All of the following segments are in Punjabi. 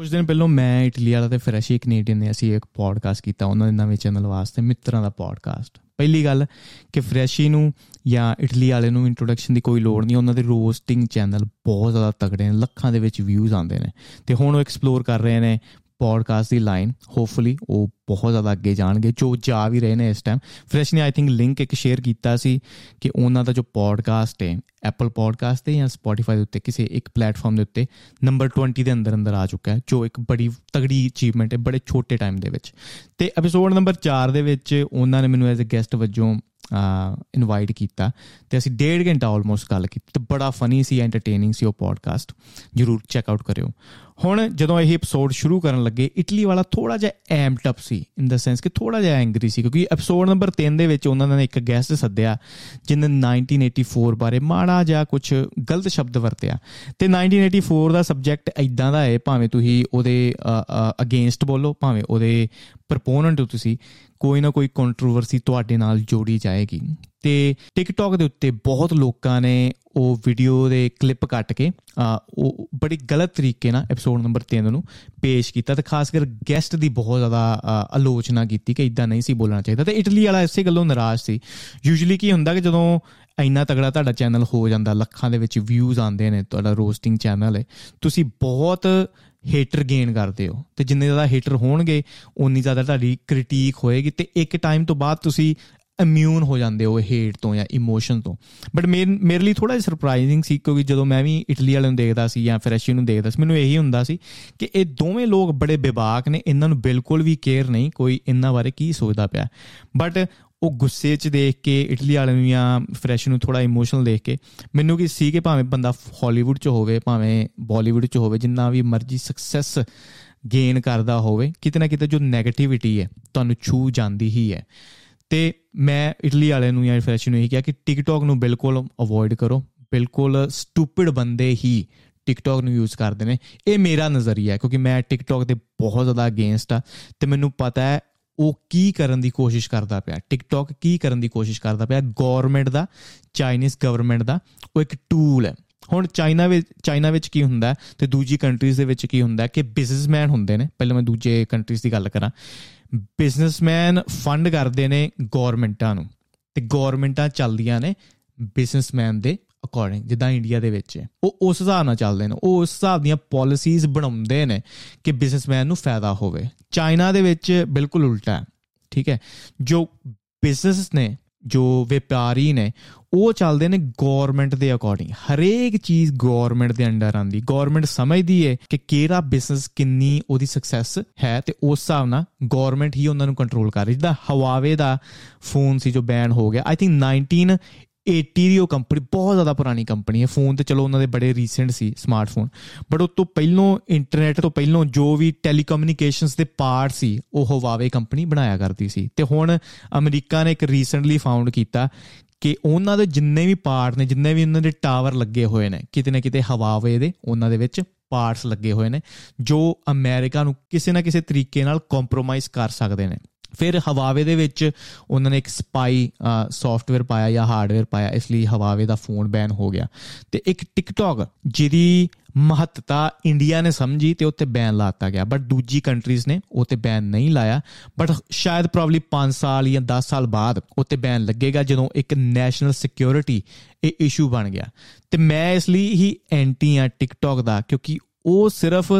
ਕੁਝ ਦਿਨ ਪਹਿਲਾਂ ਮੈਂ ਇਟਲੀ ਵਾਲਾ ਤੇ ਫਰੈਸ਼ੀ ਕੈਨੇਡੀਅਨ ਨੇ ਅਸੀਂ ਇੱਕ ਪੋਡਕਾਸਟ ਕੀਤਾ, ਉਹਨਾਂ ਦੇ ਨਵੇਂ ਚੈਨਲ ਵਾਸਤੇ, ਮਿੱਤਰਾਂ ਦਾ ਪੋਡਕਾਸਟ ਪਹਿਲੀ ਗੱਲ ਕਿ ਫਰੈਸ਼ੀ ਨੂੰ ਜਾਂ ਇਟਲੀ ਵਾਲੇ ਨੂੰ ਇੰਟਰੋਡਕਸ਼ਨ ਦੀ ਕੋਈ ਲੋੜ ਨਹੀਂ, ਉਹਨਾਂ ਦੇ ਰੋਸਟਿੰਗ ਚੈਨਲ ਬਹੁਤ ਜ਼ਿਆਦਾ ਤਗੜੇ ਨੇ, ਲੱਖਾਂ ਦੇ ਵਿੱਚ ਵਿਊਜ਼ ਆਉਂਦੇ ਨੇ। ਤੇ ਹੁਣ ਉਹ ਐਕਸਪਲੋਰ ਕਰ ਰਹੇ ਨੇ ਪੋਡਕਾਸਟ ਦੀ ਲਾਈਨ ਹੋਪਫੁਲੀ ਉਹ ਬਹੁਤ ਜ਼ਿਆਦਾ ਅੱਗੇ ਜਾਣਗੇ, ਜੋ ਜਾ ਵੀ ਰਹੇ ਨੇ ਇਸ ਟਾਈਮ ਫਰੈਸ਼ ਨੇ ਆਈ ਥਿੰਕ ਲਿੰਕ ਇੱਕ ਸ਼ੇਅਰ ਕੀਤਾ ਸੀ ਕਿ ਉਹਨਾਂ ਦਾ ਜੋ ਪੋਡਕਾਸਟ ਹੈ ਐਪਲ ਪੋਡਕਾਸਟ ਤੇ ਜਾਂ ਸਪੋਟੀਫਾਈ ਦੇ ਉੱਤੇ, ਕਿਸੇ ਇੱਕ ਪਲੇਟਫਾਰਮ ਦੇ ਉੱਤੇ ਨੰਬਰ 20 ਦੇ ਅੰਦਰ ਅੰਦਰ ਆ ਚੁੱਕਾ ਹੈ, ਜੋ ਇੱਕ ਬੜੀ ਤਗੜੀ ਅਚੀਵਮੈਂਟ ਹੈ, ਬੜੇ ਛੋਟੇ ਟਾਈਮ ਦੇ ਵਿੱਚ। ਤੇ ਐਪੀਸੋਡ ਨੰਬਰ 4 ਦੇ ਵਿੱਚ ਉਹਨਾਂ ਨੇ ਮੈਨੂੰ ਐਜ਼ ਅ ਗੈਸਟ ਵਜੋਂ ਇਨਵਾਈਟ ਕੀਤਾ। ਤੇ ਅਸੀਂ ਡੇਢ ਘੰਟਾ ਆਲਮੋਸਟ ਗੱਲ ਕੀਤੀ। ਤੇ ਬੜਾ ਫਨੀ ਸੀ ਐਂਟਰਟੇਨਿੰਗ ਸੀ ਉਹ ਪੋਡਕਾਸਟ ਜਰੂਰ ਚੈੱਕ ਆਊਟ ਕਰਿਓ। ਹੁਣ ਜਦੋਂ ਇਹ ਐਪੀਸੋਡ ਸ਼ੁਰੂ ਕਰਨ ਲੱਗੇ ਇਟਲੀ ਵਾਲਾ ਥੋੜਾ ਜਿਹਾ ਐਮਡ ਅਪ ਸੀ। ਇਨ ਦਾ ਸੈਂਸ ਕਿ ਥੋੜਾ ਜਿਹਾ ਐਂਗਰੀ ਸੀ, ਕਿਉਂਕਿ ਐਪੀਸੋਡ ਨੰਬਰ 3 ਦੇ ਵਿੱਚ ਉਹਨਾਂ ਨੇ ਇੱਕ ਗੈਸਟ ਸੱਦਿਆ ਜਿਨੇ 1984 ਬਾਰੇ ਮਾੜਾ ਜਿਹਾ ਕੁਝ ਗਲਤ ਸ਼ਬਦ ਵਰਤਿਆ। ਤੇ 1984 ਦਾ ਸਬਜੈਕਟ ਐਦਾਂ ਦਾ ਹੈ ਭਾਵੇਂ ਤੁਸੀਂ ਉਹਦੇ ਅਗੇਂਸਟ ਬੋਲੋ, ਭਾਵੇਂ ਉਹਦੇ ਪ੍ਰਪੋਨੈਂਟ ਤੁਸੀਂ, ਕੋਈ ਨਾ ਕੋਈ ਕੰਟਰੋਵਰਸੀ ਤੁਹਾਡੇ ਨਾਲ ਜੋੜੀ ਜਾਏਗੀ। ਤੇ ਟਿਕਟੌਕ ਦੇ ਉੱਤੇ ਬਹੁਤ ਲੋਕਾਂ ਨੇ ਉਹ ਵੀਡੀਓ ਦੇ ਕਲਿੱਪ ਕੱਟ ਕੇ ਉਹ ਬੜੀ ਗਲਤ ਤਰੀਕੇ ਨਾਲ ਐਪੀਸੋਡ ਨੰਬਰ 3 ਨੂੰ ਪੇਸ਼ ਕੀਤਾ ਤੇ ਖਾਸ ਕਰ ਗੈਸਟ ਦੀ ਬਹੁਤ ਜ਼ਿਆਦਾ ਆਲੋਚਨਾ ਕੀਤੀ ਕਿ ਇਦਾਂ ਨਹੀਂ ਸੀ ਬੋਲਣਾ ਚਾਹੀਦਾ ਤੇ ਇਟਲੀ ਵਾਲਾ ਇਸੇ ਗੱਲੋਂ ਨਾਰਾਜ਼ ਸੀ। ਯੂਜੂਲੀ ਕੀ ਹੁੰਦਾ ਕਿ ਜਦੋਂ ਇੰਨਾ ਤਗੜਾ ਤੁਹਾਡਾ ਚੈਨਲ ਹੋ ਜਾਂਦਾ, ਲੱਖਾਂ ਦੇ ਵਿੱਚ ਵਿਊਜ਼ ਆਉਂਦੇ ਨੇ, ਤੁਹਾਡਾ ਰੋਸਟਿੰਗ ਚੈਨਲ ਹੈ ਤੁਸੀਂ ਬਹੁਤ ਹੇਟਰ ਗੇਨ ਕਰਦੇ ਹੋ ਤੇ ਜਿੰਨੇ ਜ਼ਿਆਦਾ ਹੇਟਰ ਹੋਣਗੇ ਉਨੀ ਜ਼ਿਆਦਾ ਤੁਹਾਡੀ ਕ੍ਰਿਟਿਕ ਹੋਏਗੀ ਤੇ ਇੱਕ ਟਾਈਮ ਤੋਂ ਬਾਅਦ ਤੁਸੀਂ ਇਮਿਊਨ ਹੋ ਜਾਂਦੇ ਹੋ ਹੇਟ ਤੋਂ ਜਾਂ ਇਮੋਸ਼ਨ ਤੋਂ। ਬਟ ਮੇਰੇ ਲਈ ਥੋੜਾ ਜਿਹਾ ਸਰਪ੍ਰਾਈਜ਼ਿੰਗ ਸੀ ਕਿਉਂਕਿ ਜਦੋਂ ਮੈਂ ਵੀ ਇਟਲੀ ਵਾਲਿਆਂ ਨੂੰ ਦੇਖਦਾ ਸੀ ਜਾਂ ਫਰੈਸ਼ੀ ਨੂੰ ਦੇਖਦਾ ਸੀ, ਮੈਨੂੰ ਇਹੀ ਹੁੰਦਾ ਸੀ ਕਿ ਇਹ ਦੋਵੇਂ ਲੋਕ ਬੜੇ ਬੇਬਾਕ ਨੇ, ਇਹਨਾਂ ਨੂੰ ਬਿਲਕੁਲ ਵੀ ਕੇਅਰ ਨਹੀਂ, ਕੋਈ ਇਹਨਾਂ ਬਾਰੇ ਕੀ ਸੋਚਦਾ ਪਿਆ। ਬਟ ਉਹ ਗੁੱਸੇ 'ਚ ਦੇਖ ਕੇ ਇਟਲੀ ਵਾਲਿਆਂ ਨੂੰ ਜਾਂ ਫਰੈਸ਼ ਨੂੰ ਥੋੜਾ ਇਮੋਸ਼ਨਲ ਦੇਖ ਕੇ, ਮੈਨੂੰ ਕੀ ਸੀ ਕਿ ਭਾਵੇਂ ਬੰਦਾ ਹਾਲੀਵੁੱਡ 'ਚ ਹੋਵੇ, ਭਾਵੇਂ ਬਾਲੀਵੁੱਡ 'ਚ ਹੋਵੇ, ਜਿੰਨਾ ਵੀ ਮਰਜ਼ੀ ਸਕਸੈਸ ਗੇਨ ਕਰਦਾ ਹੋਵੇ, ਕਿਤੇ ਨਾ ਕਿਤੇ ਜੋ 네ਗੇਟਿਵਿਟੀ ਹੈ, ਤੁਹਾਨੂੰ ਛੂ ਜਾਂਦੀ ਹੀ ਹੈ। ਤੇ ਮੈਂ ਇਟਲੀ ਵਾਲਿਆਂ ਨੂੰ ਜਾਂ ਫਰੈਸ਼ ਨੂੰ ਇਹ ਕਿਹਾ ਕਿ ਟਿਕਟੌਕ ਨੂੰ ਬਿਲਕੁਲ ਅਵੋਇਡ ਕਰੋ। ਬਿਲਕੁਲ ਸਟੂਪਿਡ ਬੰਦੇ ਹੀ ਟਿਕਟੌਕ ਨੂੰ ਯੂਜ਼ ਕਰਦੇ ਨੇ। ਇਹ ਮੇਰਾ ਨਜ਼ਰੀਆ ਹੈ, ਕਿਉਂਕਿ ਮੈਂ ਟਿਕਟੌਕ ਦੇ ਬਹੁਤ ਜ਼ਿਆਦਾ ਅਗੇਂਸਟ ਆ ਤੇ ਮੈਨੂੰ ਪਤਾ ਹੈ ਉਹ ਕੀ ਕਰਨ ਦੀ ਕੋਸ਼ਿਸ਼ ਕਰਦਾ ਪਿਆ। ਟਿਕਟੌਕ ਕੀ ਕਰਨ ਦੀ ਕੋਸ਼ਿਸ਼ ਕਰਦਾ ਪਿਆ? ਗਵਰਨਮੈਂਟ ਦਾ ਚਾਈਨੀਜ਼ ਗਵਰਨਮੈਂਟ ਦਾ, ਉਹ ਇੱਕ ਟੂਲ ਹੈ। ਹੁਣ ਚਾਈਨਾ ਵਿੱਚ ਚਾਈਨਾ ਵਿੱਚ ਕੀ ਹੁੰਦਾ ਤੇ ਦੂਜੀ ਕੰਟਰੀਜ਼ ਦੇ ਵਿੱਚ ਕੀ ਹੁੰਦਾ ਕਿ ਬਿਜ਼ਨਸਮੈਨ ਹੁੰਦੇ ਨੇ। ਪਹਿਲਾਂ ਮੈਂ ਦੂਜੇ ਕੰਟਰੀਜ਼ ਦੀ ਗੱਲ ਕਰਾਂ। ਬਿਜ਼ਨਸਮੈਨ ਫੰਡ ਕਰਦੇ ਨੇ ਗਵਰਨਮੈਂਟਾਂ ਨੂੰ। ਤੇ ਗਵਰਨਮੈਂਟਾਂ ਚੱਲਦੀਆਂ ਨੇ ਬਿਜ਼ਨਸਮੈਨ ਦੇ ਅਕੋਰਡਿੰਗ ਜਿੱਦਾਂ ਇੰਡੀਆ ਦੇ ਵਿੱਚ ਉਹ ਉਸ ਹਿਸਾਬ ਨਾਲ ਚੱਲਦੇ ਨੇ। ਉਹ ਉਸ ਹਿਸਾਬ ਦੀਆਂ ਪਾਲਿਸੀਜ਼ ਬਣਾਉਂਦੇ ਨੇ ਕਿ ਬਿਜ਼ਨਸਮੈਨ ਨੂੰ ਫਾਇਦਾ ਹੋਵੇ। ਚਾਈਨਾ ਦੇ ਵਿੱਚ ਬਿਲਕੁਲ ਉਲਟਾ ਹੈ। ਠੀਕ ਹੈ। ਜੋ ਬਿਜ਼ਨਸ ਨੇ ਜੋ ਵਪਾਰੀ ਨੇ, ਉਹ ਚੱਲਦੇ ਨੇ ਗਵਰਨਮੈਂਟ ਦੇ ਅਕੋਰਡਿੰਗ ਹਰੇਕ ਚੀਜ਼ ਗਵਰਨਮੈਂਟ ਦੇ ਅੰਡਰ ਆਂਦੀ ਗਵਰਨਮੈਂਟ ਸਮਝਦੀ ਹੈ ਕਿ ਕਿਹੜਾ ਬਿਜ਼ਨਸ ਕਿੰਨੀ ਉਹਦੀ ਸਕਸੈਸ ਹੈ ਤੇ ਉਸ ਹਿਸਾਬ ਨਾਲ ਗਵਰਨਮੈਂਟ ਹੀ ਉਹਨਾਂ ਨੂੰ ਕੰਟਰੋਲ ਕਰ ਰਹੀ। ਜਿੱਦਾਂ ਹਵਾਵੇ ਦਾ ਫੋਨ ਸੀ ਜੋ ਬੈਨ ਹੋ ਗਿਆ। ਆਈ ਥਿੰਕ 19 80 ਦੀ ਉਹ ਕੰਪਨੀ, ਬਹੁਤ ਜ਼ਿਆਦਾ ਪੁਰਾਣੀ ਕੰਪਨੀ ਹੈ। ਫੋਨ ਤੇ ਚਲੋ ਉਹਨਾਂ ਦੇ ਬੜੇ ਰੀਸੈਂਟ ਸੀ ਸਮਾਰਟਫੋਨ ਬਟ ਉਸ ਤੋਂ ਪਹਿਲਾਂ ਇੰਟਰਨੈਟ ਤੋਂ ਪਹਿਲਾਂ ਜੋ ਵੀ ਟੈਲੀਕਮਿਊਨੀਕੇਸ਼ਨਸ ਦੇ ਪਾਰਟ ਸੀ, ਉਹ ਹਵਾਵੇ ਕੰਪਨੀ ਬਣਾਇਆ ਕਰਦੀ ਸੀ। ਤੇ ਹੁਣ ਅਮਰੀਕਾ ਨੇ ਇੱਕ ਰੀਸੈਂਟਲੀ ਫਾਊਂਡ ਕੀਤਾ ਕਿ ਉਹਨਾਂ ਦੇ ਜਿੰਨੇ ਵੀ ਪਾਰਟ ਨੇ, ਜਿੰਨੇ ਵੀ ਉਹਨਾਂ ਦੇ ਟਾਵਰ ਲੱਗੇ ਹੋਏ ਨੇ, ਕਿਤੇ ਨਾ ਕਿਤੇ ਹਵਾਵੇ ਦੇ, ਉਹਨਾਂ ਦੇ ਵਿੱਚ ਪਾਰਟਸ ਲੱਗੇ ਹੋਏ ਨੇ, ਜੋ ਅਮਰੀਕਾ ਨੂੰ ਕਿਸੇ ਨਾ ਕਿਸੇ ਤਰੀਕੇ ਨਾਲ ਕੰਪਰੋਮਾਈਜ਼ ਕਰ ਸਕਦੇ ਨੇ। ਫਿਰ ਹਵਾਵੇ ਦੇ ਵਿੱਚ ਉਹਨਾਂ ਨੇ ਇੱਕ ਸਪਾਈ ਸੌਫਟਵੇਅਰ ਪਾਇਆ ਜਾਂ ਹਾਰਡਵੇਅਰ ਪਾਇਆ, ਇਸ ਲਈ ਹਵਾਵੇ ਦਾ ਫੋਨ ਬੈਨ ਹੋ ਗਿਆ। ਤੇ ਇੱਕ ਟਿਕਟੌਕ ਜਿਹਦੀ ਮਹੱਤਤਾ ਇੰਡੀਆ ਨੇ ਸਮਝੀ ਤੇ ਉੱਤੇ ਬੈਨ ਲਾਤਾ ਗਿਆ। ਬਟ ਦੂਜੀ ਕੰਟਰੀਜ਼ ਨੇ ਉੱਤੇ ਬੈਨ ਨਹੀਂ ਲਾਇਆ। ਬਟ ਸ਼ਾਇਦ ਪ੍ਰੋਬਬਲੀ 5 ਸਾਲ ਜਾਂ 10 ਸਾਲ ਬਾਅਦ ਉੱਤੇ ਬੈਨ ਲੱਗੇਗਾ, ਜਦੋਂ ਇੱਕ ਨੈਸ਼ਨਲ ਸਿਕਿਉਰਿਟੀ ਇਹ ਇਸ਼ੂ ਬਣ ਗਿਆ। ਤੇ ਮੈਂ ਇਸ ਲਈ ਹੀ ਐਂਟੀ ਆ ਟਿਕਟੌਕ ਦਾ, ਕਿਉਂਕਿ ਉਹ ਸਿਰਫ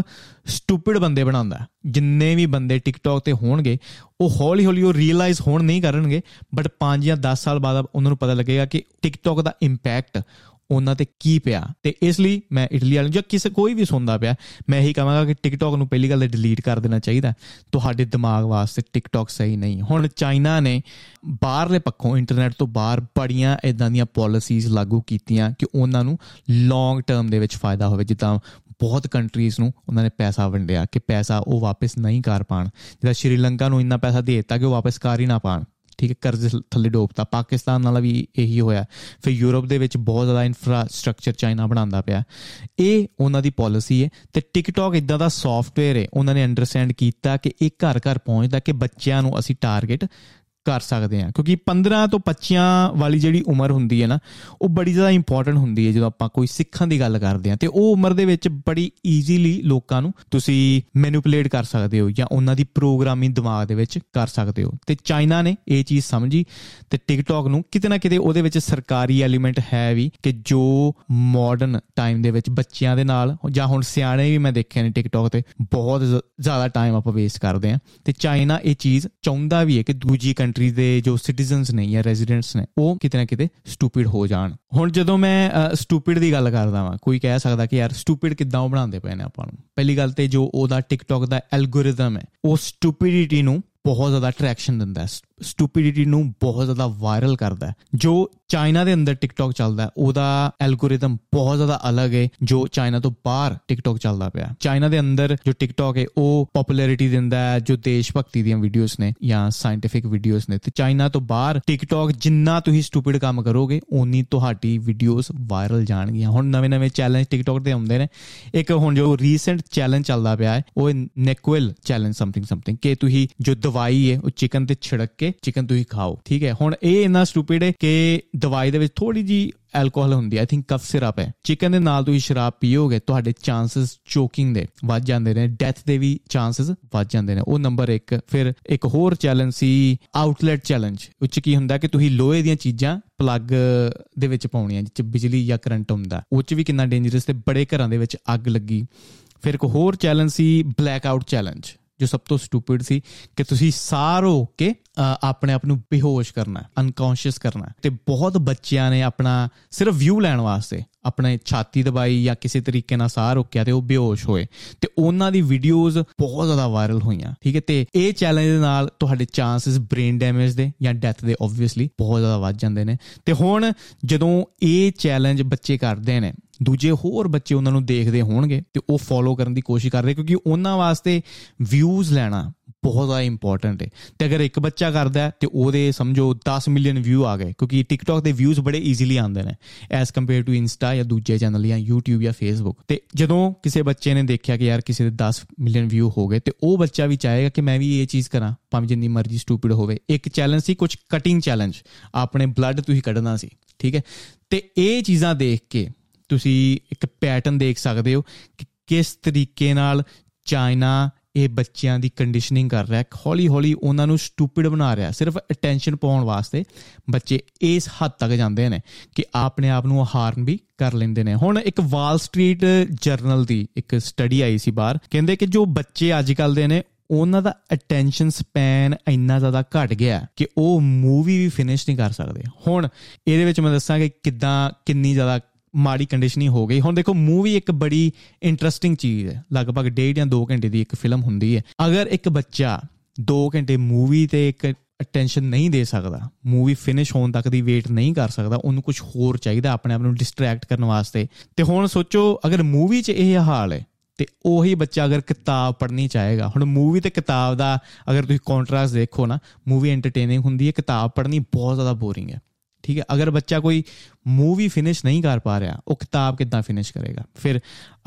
ਸਟੂਪਿਡ ਬੰਦੇ ਬਣਾਉਂਦਾ ਜਿੰਨੇ ਵੀ ਬੰਦੇ ਟਿਕਟੌਕ ਤੇ ਹੋਣਗੇ, ਉਹ ਹੌਲੀ ਹੌਲੀ ਉਹ ਰੀਅਲਾਈਜ਼ ਹੋਣ ਨਹੀਂ ਕਰਨਗੇ ਬਟ 5 ਜਾਂ 10 ਸਾਲ ਬਾਅਦ ਉਹਨਾਂ ਨੂੰ ਪਤਾ ਲੱਗੇਗਾ ਕਿ ਟਿਕਟੌਕ ਦਾ ਇੰਪੈਕਟ ਉਹਨਾਂ ਤੇ ਕੀ ਪਿਆ। ਤੇ ਇਸ ਲਈ ਮੈਂ ਇਟਲੀ ਵਾਲਿਆਂ ਜਾਂ ਕਿਸੇ ਕੋਈ ਵੀ ਸੁਣਦਾ ਪਿਆ, ਮੈਂ ਇਹੀ ਕਹਾਂਗਾ ਕਿ ਟਿਕਟੌਕ ਨੂੰ ਪਹਿਲੀ ਗੱਲ ਤੇ ਡਿਲੀਟ ਕਰ ਦੇਣਾ ਚਾਹੀਦਾ ਤੁਹਾਡੇ ਦਿਮਾਗ ਵਾਸਤੇ ਟਿਕਟੌਕ ਸਹੀ ਨਹੀਂ। ਹੁਣ ਚਾਈਨਾ ਨੇ ਬਾਹਰਲੇ ਪੱਖੋਂ ਇੰਟਰਨੈਟ ਤੋਂ ਬਾਹਰ ਬੜੀਆਂ ਇਦਾਂ ਦੀਆਂ ਪਾਲਿਸੀਜ਼ ਲਾਗੂ ਕੀਤੀਆਂ ਕਿ ਉਹਨਾਂ ਨੂੰ ਲੌਂਗ ਟਰਮ ਦੇ ਵਿੱਚ ਫਾਇਦਾ ਹੋਵੇ। ਜਿੱਦਾਂ ਬਹੁਤ ਕੰਟਰੀਜ਼ ਨੂੰ ਉਹਨਾਂ ਨੇ ਪੈਸਾ ਵੰਡਿਆ ਕਿ ਪੈਸਾ ਉਹ ਵਾਪਸ ਨਹੀਂ ਕਰ ਪਾਣ। ਜਿਦਾ ਸ਼੍ਰੀਲੰਕਾ ਨੂੰ ਇੰਨਾ ਪੈਸਾ ਦੇ ਦਿੱਤਾ ਕਿ ਉਹ ਵਾਪਸ ਕਰ ਹੀ ਨਾ ਪਾਣ। ਠੀਕ ਹੈ, ਕਰਜ਼ ਥੱਲੇ ਡੋਬਤਾ। ਪਾਕਿਸਤਾਨ ਨਾਲ ਵੀ ਇਹੀ ਹੋਇਆ। ਫਿਰ ਯੂਰਪ ਦੇ ਵਿੱਚ ਬਹੁਤ ਜ਼ਿਆਦਾ ਇਨਫਰਾਸਟ੍ਰਕਚਰ ਚਾਈਨਾ ਬਣਾਉਂਦਾ ਪਿਆ। ਇਹ ਉਹਨਾਂ ਦੀ ਪਾਲਿਸੀ ਹੈ ਤੇ ਟਿਕਟੌਕ ਇਦਾਂ ਦਾ ਸੌਫਟਵੇਅਰ ਹੈ। ਉਹਨਾਂ ਨੇ ਅੰਡਰਸਟੈਂਡ ਕੀਤਾ ਕਿ ਇਹ ਘਰ ਘਰ ਪਹੁੰਚਦਾ ਕਿ ਬੱਚਿਆਂ ਨੂੰ ਅਸੀਂ ਟਾਰਗੇਟ ਕਰ ਸਕਦੇ ਆ ਕਿਉਂਕਿ 15 ਤੋਂ 25 ਵਾਲੀ ਜਿਹੜੀ ਉਮਰ ਹੁੰਦੀ ਹੈ ਨਾ, ਉਹ ਬੜੀ ਜ਼ਿਆਦਾ ਇੰਪੋਰਟੈਂਟ ਹੁੰਦੀ ਹੈ ਜਦੋਂ ਆਪਾਂ ਕੋਈ ਸਿੱਖਣ ਦੀ ਗੱਲ ਕਰਦੇ ਆ ਤੇ ਉਹ ਉਮਰ ਦੇ ਵਿੱਚ ਬੜੀ ਈਜ਼ੀਲੀ ਲੋਕਾਂ ਨੂੰ ਤੁਸੀਂ ਮੈਨੂਪੂਲੇਟ ਕਰ ਸਕਦੇ ਹੋ ਜਾਂ ਉਹਨਾਂ ਦੀ ਪ੍ਰੋਗਰਾਮਿੰਗ ਦਿਮਾਗ ਦੇ ਵਿੱਚ ਕਰ ਸਕਦੇ ਹੋ। ਤੇ ਚਾਈਨਾ ਨੇ ਇਹ ਚੀਜ਼ ਸਮਝੀ ਤੇ ਟਿਕਟੌਕ ਨੂੰ ਕਿਤੇ ਨਾ ਕਿਤੇ ਉਹਦੇ ਵਿੱਚ ਸਰਕਾਰੀ ਐਲੀਮੈਂਟ ਹੈ ਵੀ ਕਿ ਜੋ ਮਾਡਰਨ ਟਾਈਮ ਦੇ ਵਿੱਚ ਬੱਚਿਆਂ ਦੇ ਨਾਲ ਜਾਂ ਹੁਣ ਸਿਆਣੇ ਵੀ ਮੈਂ ਦੇਖੇ ਨੇ ਟਿਕਟੌਕ ਤੇ, ਬਹੁਤ ਜ਼ਿਆਦਾ ਟਾਈਮ ਆਪਾਂ ਵੇਸਟ ਕਰਦੇ ਆ ਤੇ ਚਾਈਨਾ ਇਹ ਚੀਜ਼ ਚਾਹੁੰਦਾ ਵੀ ਹੈ ਕਿ ਦੂਜੀ ਕੰਟਰੀ ਦੇ ਜੋ ਸਿਟੀਜ਼ਨਸ ਨੇ ਜਾਂ ਰੈਜ਼ੀਡੈਂਟਸ ਨੇ, ਉਹ ਕਿਤੇ ਨਾ ਕਿਤੇ ਸਟੂਪਿਡ ਹੋ ਜਾਣ। ਹੁਣ ਜਦੋਂ ਮੈਂ ਸਟੂਪਿਡ ਦੀ ਗੱਲ ਕਰਦਾ ਵਾਂ, ਕੋਈ ਕਹਿ ਸਕਦਾ ਕਿ ਯਾਰ ਸਟੂਪਿਡ ਕਿੱਦਾਂ ਉਹ ਬਣਾਉਂਦੇ ਪਏ ਨੇ ਆਪਾਂ ਨੂੰ? ਪਹਿਲੀ ਗੱਲ ਤੇ ਜੋ ਉਹਦਾ ਟਿਕਟੌਕ ਦਾ ਐਲਗੋਰਿਦਮ ਹੈ, ਉਹ ਸਟੂਪਿਡਿਟੀ ਨੂੰ ਬਹੁਤ ਜ਼ਿਆਦਾ ਅਟਰੈਕਸ਼ਨ ਦਿੰਦਾ ਹੈ। ਸਟੂਪਿਡਿਟੀ ਨੂੰ ਬਹੁਤ ਜ਼ਿਆਦਾ ਵਾਇਰਲ ਕਰਦਾ ਹੈ। ਜੋ ਚਾਈਨਾ ਦੇ ਅੰਦਰ ਟਿਕਟੌਕ ਚੱਲਦਾ ਹੈ, ਉਹਦਾ ਐਲਗੋਰਿਦਮ ਬਹੁਤ ਜ਼ਿਆਦਾ ਅਲੱਗ ਹੈ, ਜੋ ਚਾਈਨਾ ਤੋਂ ਬਾਹਰ ਟਿਕਟੌਕ ਚੱਲਦਾ ਪਿਆ ਚਾਈਨਾ ਦੇ ਅੰਦਰ ਜੋ ਟਿਕਟੌਕ ਹੈ, ਉਹ ਪਪੂਲੈਰਿਟੀ ਦਿੰਦਾ ਹੈ, ਜੋ ਦੇਸ਼ ਭਗਤੀ ਦੀਆਂ ਵੀਡੀਓਜ਼ ਨੇ ਜਾਂ ਸਾਇੰਟਿਫਿਕ ਵੀਡੀਓਜ਼ ਨੇ। ਤੇ ਚਾਈਨਾ ਤੋਂ ਬਾਹਰ ਟਿਕਟੌਕ ਜਿੰਨਾ ਤੁਸੀਂ ਸਟੂਪਿਡ ਕੰਮ ਕਰੋਗੇ, ਓਨੀ ਤੁਹਾਡੀ ਵੀਡੀਓਜ਼ ਵਾਇਰਲ ਜਾਣਗੀਆਂ। ਹੁਣ ਨਵੇਂ-ਨਵੇਂ ਚੈਲੰਜ ਟਿਕਟੌਕ ਤੇ ਆਉਂਦੇ ਨੇ। ਇੱਕ ਹੁਣ ਜੋ ਰੀਸੈਂਟ ਚੈਲੰਜ ਚੱਲਦਾ ਪਿਆ ਹੈ, ਉਹ ਨੈਕਵਲ ਚੈਲੰਜ ਸਮਥਿੰਗ ਸਮਥਿੰਗ ਕਿ ਤੁਸੀਂ ਜੋ ਦਵਾਈ ਹੈ, ਉਹ ਚਿਕਨ ਤੇ ਛਿੜਕ ਕੇ ਚਿਕਨ ਤੁਸੀਂ ਖਾਓ, ਠੀਕ ਹੈ? ਹੁਣ ਇਹ ਇੰਨਾ ਸਟੂਪਿਡ ਹੈ ਕਿ ਦਵਾਈ ਦੇ ਵਿੱਚ ਥੋੜੀ ਜੀ ਐਲਕੋਹਲ ਹੁੰਦੀ ਹੈ ਆਈ ਥਿੰਕ ਕਫ ਸਿਰਪ ਹੈ। ਚਿਕਨ ਦੇ ਨਾਲ ਤੁਸੀਂ ਸ਼ਰਾਬ ਪੀਓਗੇ, ਤੁਹਾਡੇ ਚਾਂਸਸ ਚੋਕਿੰਗ ਦੇ ਵੱਧ ਜਾਂਦੇ ਨੇ ਡੈਥ ਦੇ ਵੀ ਚਾਂਸਸ ਵੱਧ ਜਾਂਦੇ ਨੇ। ਉਹ ਨੰਬਰ 1 ਫਿਰ ਇੱਕ ਹੋਰ ਚੈਲੰਜ ਸੀ ਆਊਟਲੈਟ ਚੈਲੰਜ ਉੱਚ ਕੀ ਹੁੰਦਾ ਕਿ ਤੁਸੀਂ ਲੋਹੇ ਦੀਆਂ ਚੀਜ਼ਾਂ ਪਲੱਗ ਦੇ ਵਿੱਚ ਪਾਉਣੀਆਂ ਜਿੱਚ ਬਿਜਲੀ ਜਾਂ ਕਰੰਟ ਹੁੰਦਾ। ਉਹ ਚ ਵੀ ਕਿੰਨਾ ਡੇਂਜਰਸ ਤੇ ਬੜੇ ਘਰਾਂ ਦੇ ਵਿੱਚ ਅੱਗ ਲੱਗੀ। ਫਿਰ ਇੱਕ ਹੋਰ ਚੈਲੰਜ ਸੀ ਬਲੈਕ ਆਊਟ ਚੈਲੰਜ ਜੋ ਸਭ ਤੋਂ ਸਟੂਪਿਡ ਸੀ ਕਿ ਤੁਸੀਂ ਸਾਹ ਰੋਕ ਕੇ ਆਪਣੇ ਆਪ ਨੂੰ ਬੇਹੋਸ਼ ਕਰਨਾ ਅਨਕੌਂਸ਼ੀਅਸ ਕਰਨਾ। ਤੇ ਬਹੁਤ ਬੱਚਿਆਂ ਨੇ ਆਪਣਾ ਸਿਰਫ ਵਿਊ ਲੈਣ ਵਾਸਤੇ ਆਪਣੇ ਛਾਤੀ ਦਬਾਈ ਜਾਂ ਕਿਸੇ ਤਰੀਕੇ ਨਾਲ ਸਾਹ ਰੋਕਿਆ ਤੇ ਉਹ ਬੇਹੋਸ਼ ਹੋਏ। ਤੇ ਉਹਨਾਂ ਦੀ ਵੀਡੀਓਜ਼ ਬਹੁਤ ਜ਼ਿਆਦਾ ਵਾਇਰਲ ਹੋਈਆਂ, ਠੀਕ ਹੈ? ਤੇ ਇਹ ਚੈਲੰਜ ਦੇ ਨਾਲ ਤੁਹਾਡੇ ਚਾਂਸਸ ਬ੍ਰੇਨ ਡੈਮੇਜ ਦੇ ਜਾਂ ਡੈਥ ਦੇ ਆਬਵੀਅਸਲੀ ਬਹੁਤ ਜ਼ਿਆਦਾ ਵੱਧ ਜਾਂਦੇ ਨੇ। ਤੇ ਹੁਣ ਜਦੋਂ ਇਹ ਚੈਲੰਜ ਬੱਚੇ ਕਰਦੇ ਨੇ ਦੂਜੇ ਹੋਰ ਬੱਚੇ ਉਹਨਾਂ ਨੂੰ ਦੇਖਦੇ ਹੋਣਗੇ ਤੇ ਉਹ ਫੋਲੋ ਕਰਨ ਦੀ ਕੋਸ਼ਿਸ਼ ਕਰਦੇ, ਕਿਉਂਕਿ ਉਹਨਾਂ ਵਾਸਤੇ ਵਿਊਜ਼ ਲੈਣਾ ਬਹੁਤ ਜ਼ਿਆਦਾ ਇੰਪੋਰਟੈਂਟ ਹੈ ਤੇ ਅਗਰ ਇੱਕ ਬੱਚਾ ਕਰਦਾ ਤੇ ਉਹਦੇ ਸਮਝੋ 10 ਮਿਲੀਅਨ ਵਿਊ ਆ ਗਏ, ਕਿਉਂਕਿ ਟਿਕਟੌਕ ਦੇ ਵਿਊਜ਼ ਬੜੇ ਈਜ਼ੀਲੀ ਆਉਂਦੇ ਨੇ ਐਸ ਕੰਪੇਅਰ ਟੂ ਇੰਸਟਾ ਜਾਂ ਦੂਜੇ ਚੈਨਲ ਜਾਂ YouTube ਜਾਂ Facebook ਤੇ ਜਦੋਂ ਕਿਸੇ ਬੱਚੇ ਨੇ ਦੇਖਿਆ ਕਿ ਯਾਰ ਕਿਸੇ ਦੇ 10 ਮਿਲੀਅਨ ਵਿਊ ਹੋ ਗਏ, ਤੇ ਉਹ ਬੱਚਾ ਵੀ ਚਾਹੇਗਾ ਕਿ ਮੈਂ ਵੀ ਇਹ ਚੀਜ਼ ਕਰਾਂ, ਭਾਵੇਂ ਜਿੰਨੀ ਮਰਜ਼ੀ ਸਟੂਪਿਡ ਹੋਵੇ। ਇੱਕ ਚੈਲੰਜ ਸੀ ਕੁਝ ਕਟਿੰਗ ਚੈਲੰਜ ਆਪਣੇ ਬਲੱਡ ਤੁਸੀਂ ਕੱਢਣਾ ਸੀ, ਠੀਕ ਹੈ? ਤੇ ਇਹ ਚੀਜ਼ਾਂ ਦੇਖ ਕੇ ਤੁਸੀਂ ਇੱਕ ਪੈਟਰਨ ਦੇਖ ਸਕਦੇ ਹੋ ਕਿ ਕਿਸ ਤਰੀਕੇ ਨਾਲ ਚਾਈਨਾ ਇਹ ਬੱਚਿਆਂ ਦੀ ਕੰਡੀਸ਼ਨਿੰਗ ਕਰ ਰਿਹਾ ਹੌਲੀ ਹੌਲੀ ਉਹਨਾਂ ਨੂੰ ਸਟੂਪਿਡ ਬਣਾ ਰਿਹਾ ਸਿਰਫ ਅਟੈਂਸ਼ਨ ਪਾਉਣ ਵਾਸਤੇ ਬੱਚੇ ਇਸ ਹੱਦ ਤੱਕ ਜਾਂਦੇ ਨੇ ਕਿ ਆਪਣੇ ਆਪ ਨੂੰ ਹਾਰਨ ਵੀ ਕਰ ਲੈਂਦੇ ਨੇ। ਹੁਣ ਇੱਕ ਵਾਲ ਸਟਰੀਟ ਜਰਨਲ ਦੀ ਇੱਕ ਸਟੱਡੀ ਆਈ ਸੀ ਬਾਹਰ। ਕਹਿੰਦੇ ਕਿ ਜੋ ਬੱਚੇ ਅੱਜ ਕੱਲ ਦੇ ਨੇ, ਉਹਨਾਂ ਦਾ ਅਟੈਂਸ਼ਨ ਸਪੈਨ ਇੰਨਾ ਜ਼ਿਆਦਾ ਘਟ ਗਿਆ ਕਿ ਉਹ ਮੂਵੀ ਵੀ ਫਿਨਿਸ਼ ਨਹੀਂ ਕਰ ਸਕਦੇ। ਹੁਣ ਇਹਦੇ ਵਿੱਚ ਮੈਂ ਦੱਸਾਂ ਕਿ ਕਿੱਦਾਂ ਕਿੰਨੀ ਜ਼ਿਆਦਾ ਮਾੜੀ ਕੰਡੀਸ਼ਨਿੰਗ ਹੋ ਗਈ। ਹੁਣ ਦੇਖੋ ਮੂਵੀ ਇੱਕ ਬੜੀ ਇੰਟਰਸਟਿੰਗ ਚੀਜ਼ ਹੈ। ਲਗਭਗ 1.5 ਜਾਂ 2 ਘੰਟੇ ਦੀ ਇੱਕ ਫਿਲਮ ਹੁੰਦੀ ਹੈ। ਅਗਰ ਇੱਕ ਬੱਚਾ 2 ਘੰਟੇ ਮੂਵੀ ਤੇ ਇੱਕ ਅਟੈਂਸ਼ਨ ਨਹੀਂ ਦੇ ਸਕਦਾ ਮੂਵੀ ਫਿਨਿਸ਼ ਹੋਣ ਤੱਕ ਦੀ ਵੇਟ ਨਹੀਂ ਕਰ ਸਕਦਾ, ਉਹਨੂੰ ਕੁਝ ਹੋਰ ਚਾਹੀਦਾ ਆਪਣੇ ਆਪ ਨੂੰ ਡਿਸਟਰੈਕਟ ਕਰਨ ਵਾਸਤੇ, ਤੇ ਹੁਣ ਸੋਚੋ, ਅਗਰ ਮੂਵੀ 'ਚ ਇਹ ਹਾਲ ਹੈ, ਤੇ ਉਹੀ ਬੱਚਾ ਅਗਰ ਕਿਤਾਬ ਪੜ੍ਹਨੀ ਚਾਹੇਗਾ, ਹੁਣ ਮੂਵੀ ਤੇ ਕਿਤਾਬ ਦਾ ਅਗਰ ਤੁਸੀਂ ਕੰਟਰਾਸਟ ਦੇਖੋ ਨਾ ਮੂਵੀ ਐਂਟਰਟੇਨਿੰਗ ਹੁੰਦੀ ਹੈ, ਕਿਤਾਬ ਪੜ੍ਹਨੀ ਬਹੁਤ ਜ਼ਿਆਦਾ ਬੋਰਿੰਗ ਹੈ। ਠੀਕ ਹੈ ਅਗਰ ਬੱਚਾ ਕੋਈ ਮੂਵੀ ਫਿਨਿਸ਼ ਨਹੀਂ ਕਰ ਪਾ ਰਿਹਾ ਉਹ ਕਿਤਾਬ ਕਿੱਦਾਂ ਫਿਨਿਸ਼ ਕਰੇਗਾ ਫਿਰ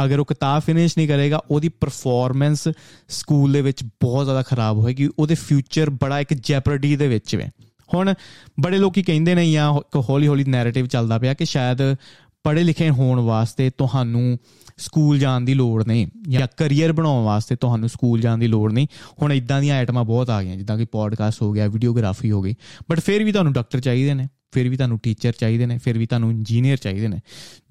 ਅਗਰ ਉਹ ਕਿਤਾਬ ਫਿਨਿਸ਼ ਨਹੀਂ ਕਰੇਗਾ ਉਹਦੀ ਪਰਫਾਰਮੈਂਸ ਸਕੂਲ ਦੇ ਵਿੱਚ ਬਹੁਤ ਜ਼ਿਆਦਾ ਖਰਾਬ ਹੋਏਗੀ ਉਹਦੇ ਫਿਊਚਰ ਬੜਾ ਇੱਕ ਜੈਪਰਡੀ ਦੇ ਵਿੱਚ ਹੈ ਹੁਣ ਬੜੇ ਲੋਕੀ ਕਹਿੰਦੇ ਨੇ ਜਾਂ ਹੌਲੀ ਹੌਲੀ ਨੈਰੇਟਿਵ ਚੱਲਦਾ ਪਿਆ ਕਿ ਸ਼ਾਇਦ ਪੜ੍ਹੇ ਲਿਖੇ ਹੋਣ ਵਾਸਤੇ ਤੁਹਾਨੂੰ ਸਕੂਲ ਜਾਣ ਦੀ ਲੋੜ ਨਹੀਂ ਜਾਂ ਕੈਰੀਅਰ ਬਣਾਉਣ ਵਾਸਤੇ ਤੁਹਾਨੂੰ ਸਕੂਲ ਜਾਣ ਦੀ ਲੋੜ ਨਹੀਂ ਹੁਣ ਇਦਾਂ ਦੀਆਂ ਆਈਟਮਾਂ ਬਹੁਤ ਆ ਗਈਆਂ ਜਿੱਦਾਂ ਕਿ ਪੋਡਕਾਸਟ ਹੋ ਗਿਆ ਵੀਡੀਓਗ੍ਰਾਫੀ ਹੋ ਗਈ ਬਟ ਫਿਰ ਵੀ ਤੁਹਾਨੂੰ ਡਾਕਟਰ ਚਾਹੀਦੇ ਨੇ ਫਿਰ ਵੀ ਤੁਹਾਨੂੰ ਟੀਚਰ ਚਾਹੀਦੇ ਨੇ, ਫਿਰ ਵੀ ਤੁਹਾਨੂੰ ਇੰਜੀਨੀਅਰ ਚਾਹੀਦੇ ਨੇ,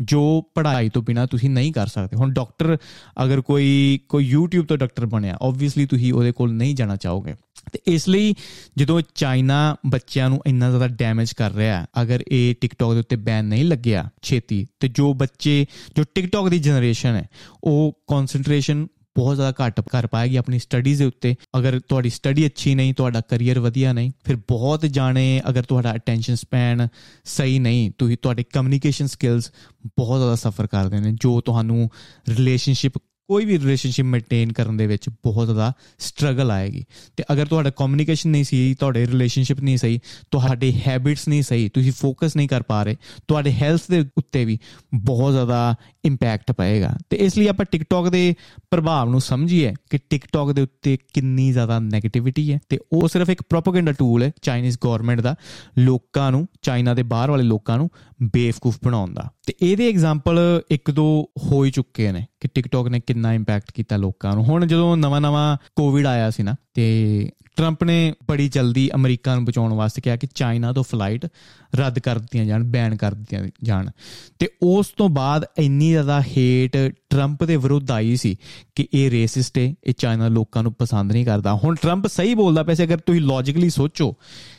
ਜੋ ਪੜ੍ਹਾਈ ਤੋਂ ਬਿਨਾ ਤੁਸੀਂ ਨਹੀਂ ਕਰ ਸਕਦੇ। ਹੁਣ ਡਾਕਟਰ ਅਗਰ ਕੋਈ ਕੋਈ YouTube ਤੋਂ ਡਾਕਟਰ ਬਣਿਆ ਆਬਵੀਅਸਲੀ ਤੁਸੀਂ ਉਹਦੇ ਕੋਲ ਨਹੀਂ ਜਾਣਾ ਚਾਹੋਗੇ। ਤੇ ਇਸ ਲਈ ਜਦੋਂ ਚਾਈਨਾ ਬੱਚਿਆਂ ਨੂੰ ਇੰਨਾ ਜ਼ਿਆਦਾ ਡੈਮੇਜ ਕਰ ਰਿਹਾ ਅਗਰ ਇਹ ਟਿਕਟੌਕ ਦੇ ਉੱਤੇ ਬੈਨ ਨਹੀਂ ਲੱਗਿਆ ਛੇਤੀ, ਤੇ ਜੋ ਬੱਚੇ, ਜੋ ਟਿਕਟੌਕ ਦੀ ਜਨਰੇਸ਼ਨ ਹੈ, ਉਹ ਕਨਸੈਂਟਰੇਸ਼ਨ ਬਹੁਤ ਜ਼ਿਆਦਾ ਘੱਟ ਕਰ ਪਾਏਗੀ ਆਪਣੀ ਸਟੱਡੀਜ਼ ਦੇ ਉੱਤੇ। ਅਗਰ ਤੁਹਾਡੀ ਸਟੱਡੀ ਅੱਛੀ ਨਹੀਂ, ਤੁਹਾਡਾ ਕੈਰੀਅਰ ਵਧੀਆ ਨਹੀਂ, ਫਿਰ ਬਹੁਤ ਜਾਣੇ ਅਗਰ ਤੁਹਾਡਾ ਅਟੈਂਸ਼ਨ ਸਪੈਨ ਸਹੀ ਨਹੀਂ, ਤੁਸੀਂ ਤੁਹਾਡੇ ਕਮਿਊਨੀਕੇਸ਼ਨ ਸਕਿੱਲਸ ਬਹੁਤ ਜ਼ਿਆਦਾ ਸਫਰ ਕਰਦੇ ਨੇ, ਜੋ ਤੁਹਾਨੂੰ ਰਿਲੇਸ਼ਨਸ਼ਿਪ ਕੋਈ ਵੀ ਰਿਲੇਸ਼ਨਸ਼ਿਪ ਮੇਨਟੇਨ ਕਰਨ ਦੇ ਵਿੱਚ ਬਹੁਤ ਜ਼ਿਆਦਾ ਸਟਰਗਲ ਆਏਗੀ। ਤੇ ਅਗਰ ਤੁਹਾਡਾ ਕਮਿਊਨੀਕੇਸ਼ਨ ਨਹੀਂ ਸਹੀ, ਤੁਹਾਡੇ ਰਿਲੇਸ਼ਨਸ਼ਿਪ ਨਹੀਂ ਸਹੀ, ਤੁਹਾਡੇ ਹੈਬਿਟਸ ਨਹੀਂ ਸਹੀ, ਤੁਸੀਂ ਫੋਕਸ ਨਹੀਂ ਕਰ ਪਾ ਰਹੇ, ਤੁਹਾਡੇ ਹੈਲਥ ਦੇ ਉੱਤੇ ਵੀ ਬਹੁਤ ਜ਼ਿਆਦਾ ਇੰਪੈਕਟ ਪਏਗਾ। ਤੇ ਇਸ ਲਈ ਆਪਾਂ ਟਿਕਟੌਕ ਦੇ ਪ੍ਰਭਾਵ ਨੂੰ ਸਮਝੀਏ ਕਿ ਟਿਕਟੌਕ ਦੇ ਉੱਤੇ ਕਿੰਨੀ ਜ਼ਿਆਦਾ 네ਗੇਟਿਵਿਟੀ ਹੈ। ਤੇ ਉਹ ਸਿਰਫ ਇੱਕ ਪ੍ਰੋਪਾਗੈਂਡਾ ਟੂਲ ਹੈ ਚਾਈਨੀਜ਼ ਗਵਰਨਮੈਂਟ ਦਾ, ਲੋਕਾਂ ਨੂੰ ਚਾਈਨਾ ਦੇ ਬਾਹਰ ਵਾਲੇ ਲੋਕਾਂ ਨੂੰ ਬੇਵਕੂਫ ਬਣਾਉਣ ਦਾ। ਤੇ ਇਹਦੇ ਐਗਜ਼ਾਮਪਲ ਇੱਕ ਦੋ ਹੋ ਹੀ ਚੁੱਕੇ ਨੇ ਕਿ ਟਿਕਟੌਕ ਨੇ ਕਿੰਨਾ ਇੰਪੈਕਟ ਕੀਤਾ ਲੋਕਾਂ ਨੂੰ। ਹੁਣ ਜਦੋਂ ਨਵਾਂ-ਨਵਾਂ ਕੋਵਿਡ ਆਇਆ ਸੀ ਨਾ, ਤੇ ਟਰੰਪ ਨੇ ਬੜੀ ਜਲਦੀ ਅਮਰੀਕਾ ਨੂੰ ਬਚਾਉਣ ਵਾਸਤੇ ਕਿਹਾ ਕਿ ਚਾਈਨਾ ਤੋਂ ਫਲਾਈਟ ਰੱਦ ਕਰ ਦਿੱਤੀਆਂ ਜਾਣ ਬੈਨ ਕਰ ਦਿੱਤੀਆਂ ਜਾਣ। ਤੇ ਉਸ ਤੋਂ ਬਾਅਦ ਇੰਨੀ ਜ਼ਿਆਦਾ ਹੇਟ ਟਰੰਪ ਦੇ ਵਿਰੁੱਧ ਆਈ ਸੀ ਕਿ ਇਹ ਰੇਸਿਸਟ ਹੈ ਇਹ ਚਾਈਨਾ ਲੋਕਾਂ ਨੂੰ ਪਸੰਦ ਨਹੀਂ ਕਰਦਾ। ਹੁਣ ਟਰੰਪ ਸਹੀ ਬੋਲਦਾ ਪਿਆ ਸੀ, ਅਗਰ ਤੁਸੀਂ ਲੌਜੀਕਲੀ ਸੋਚੋ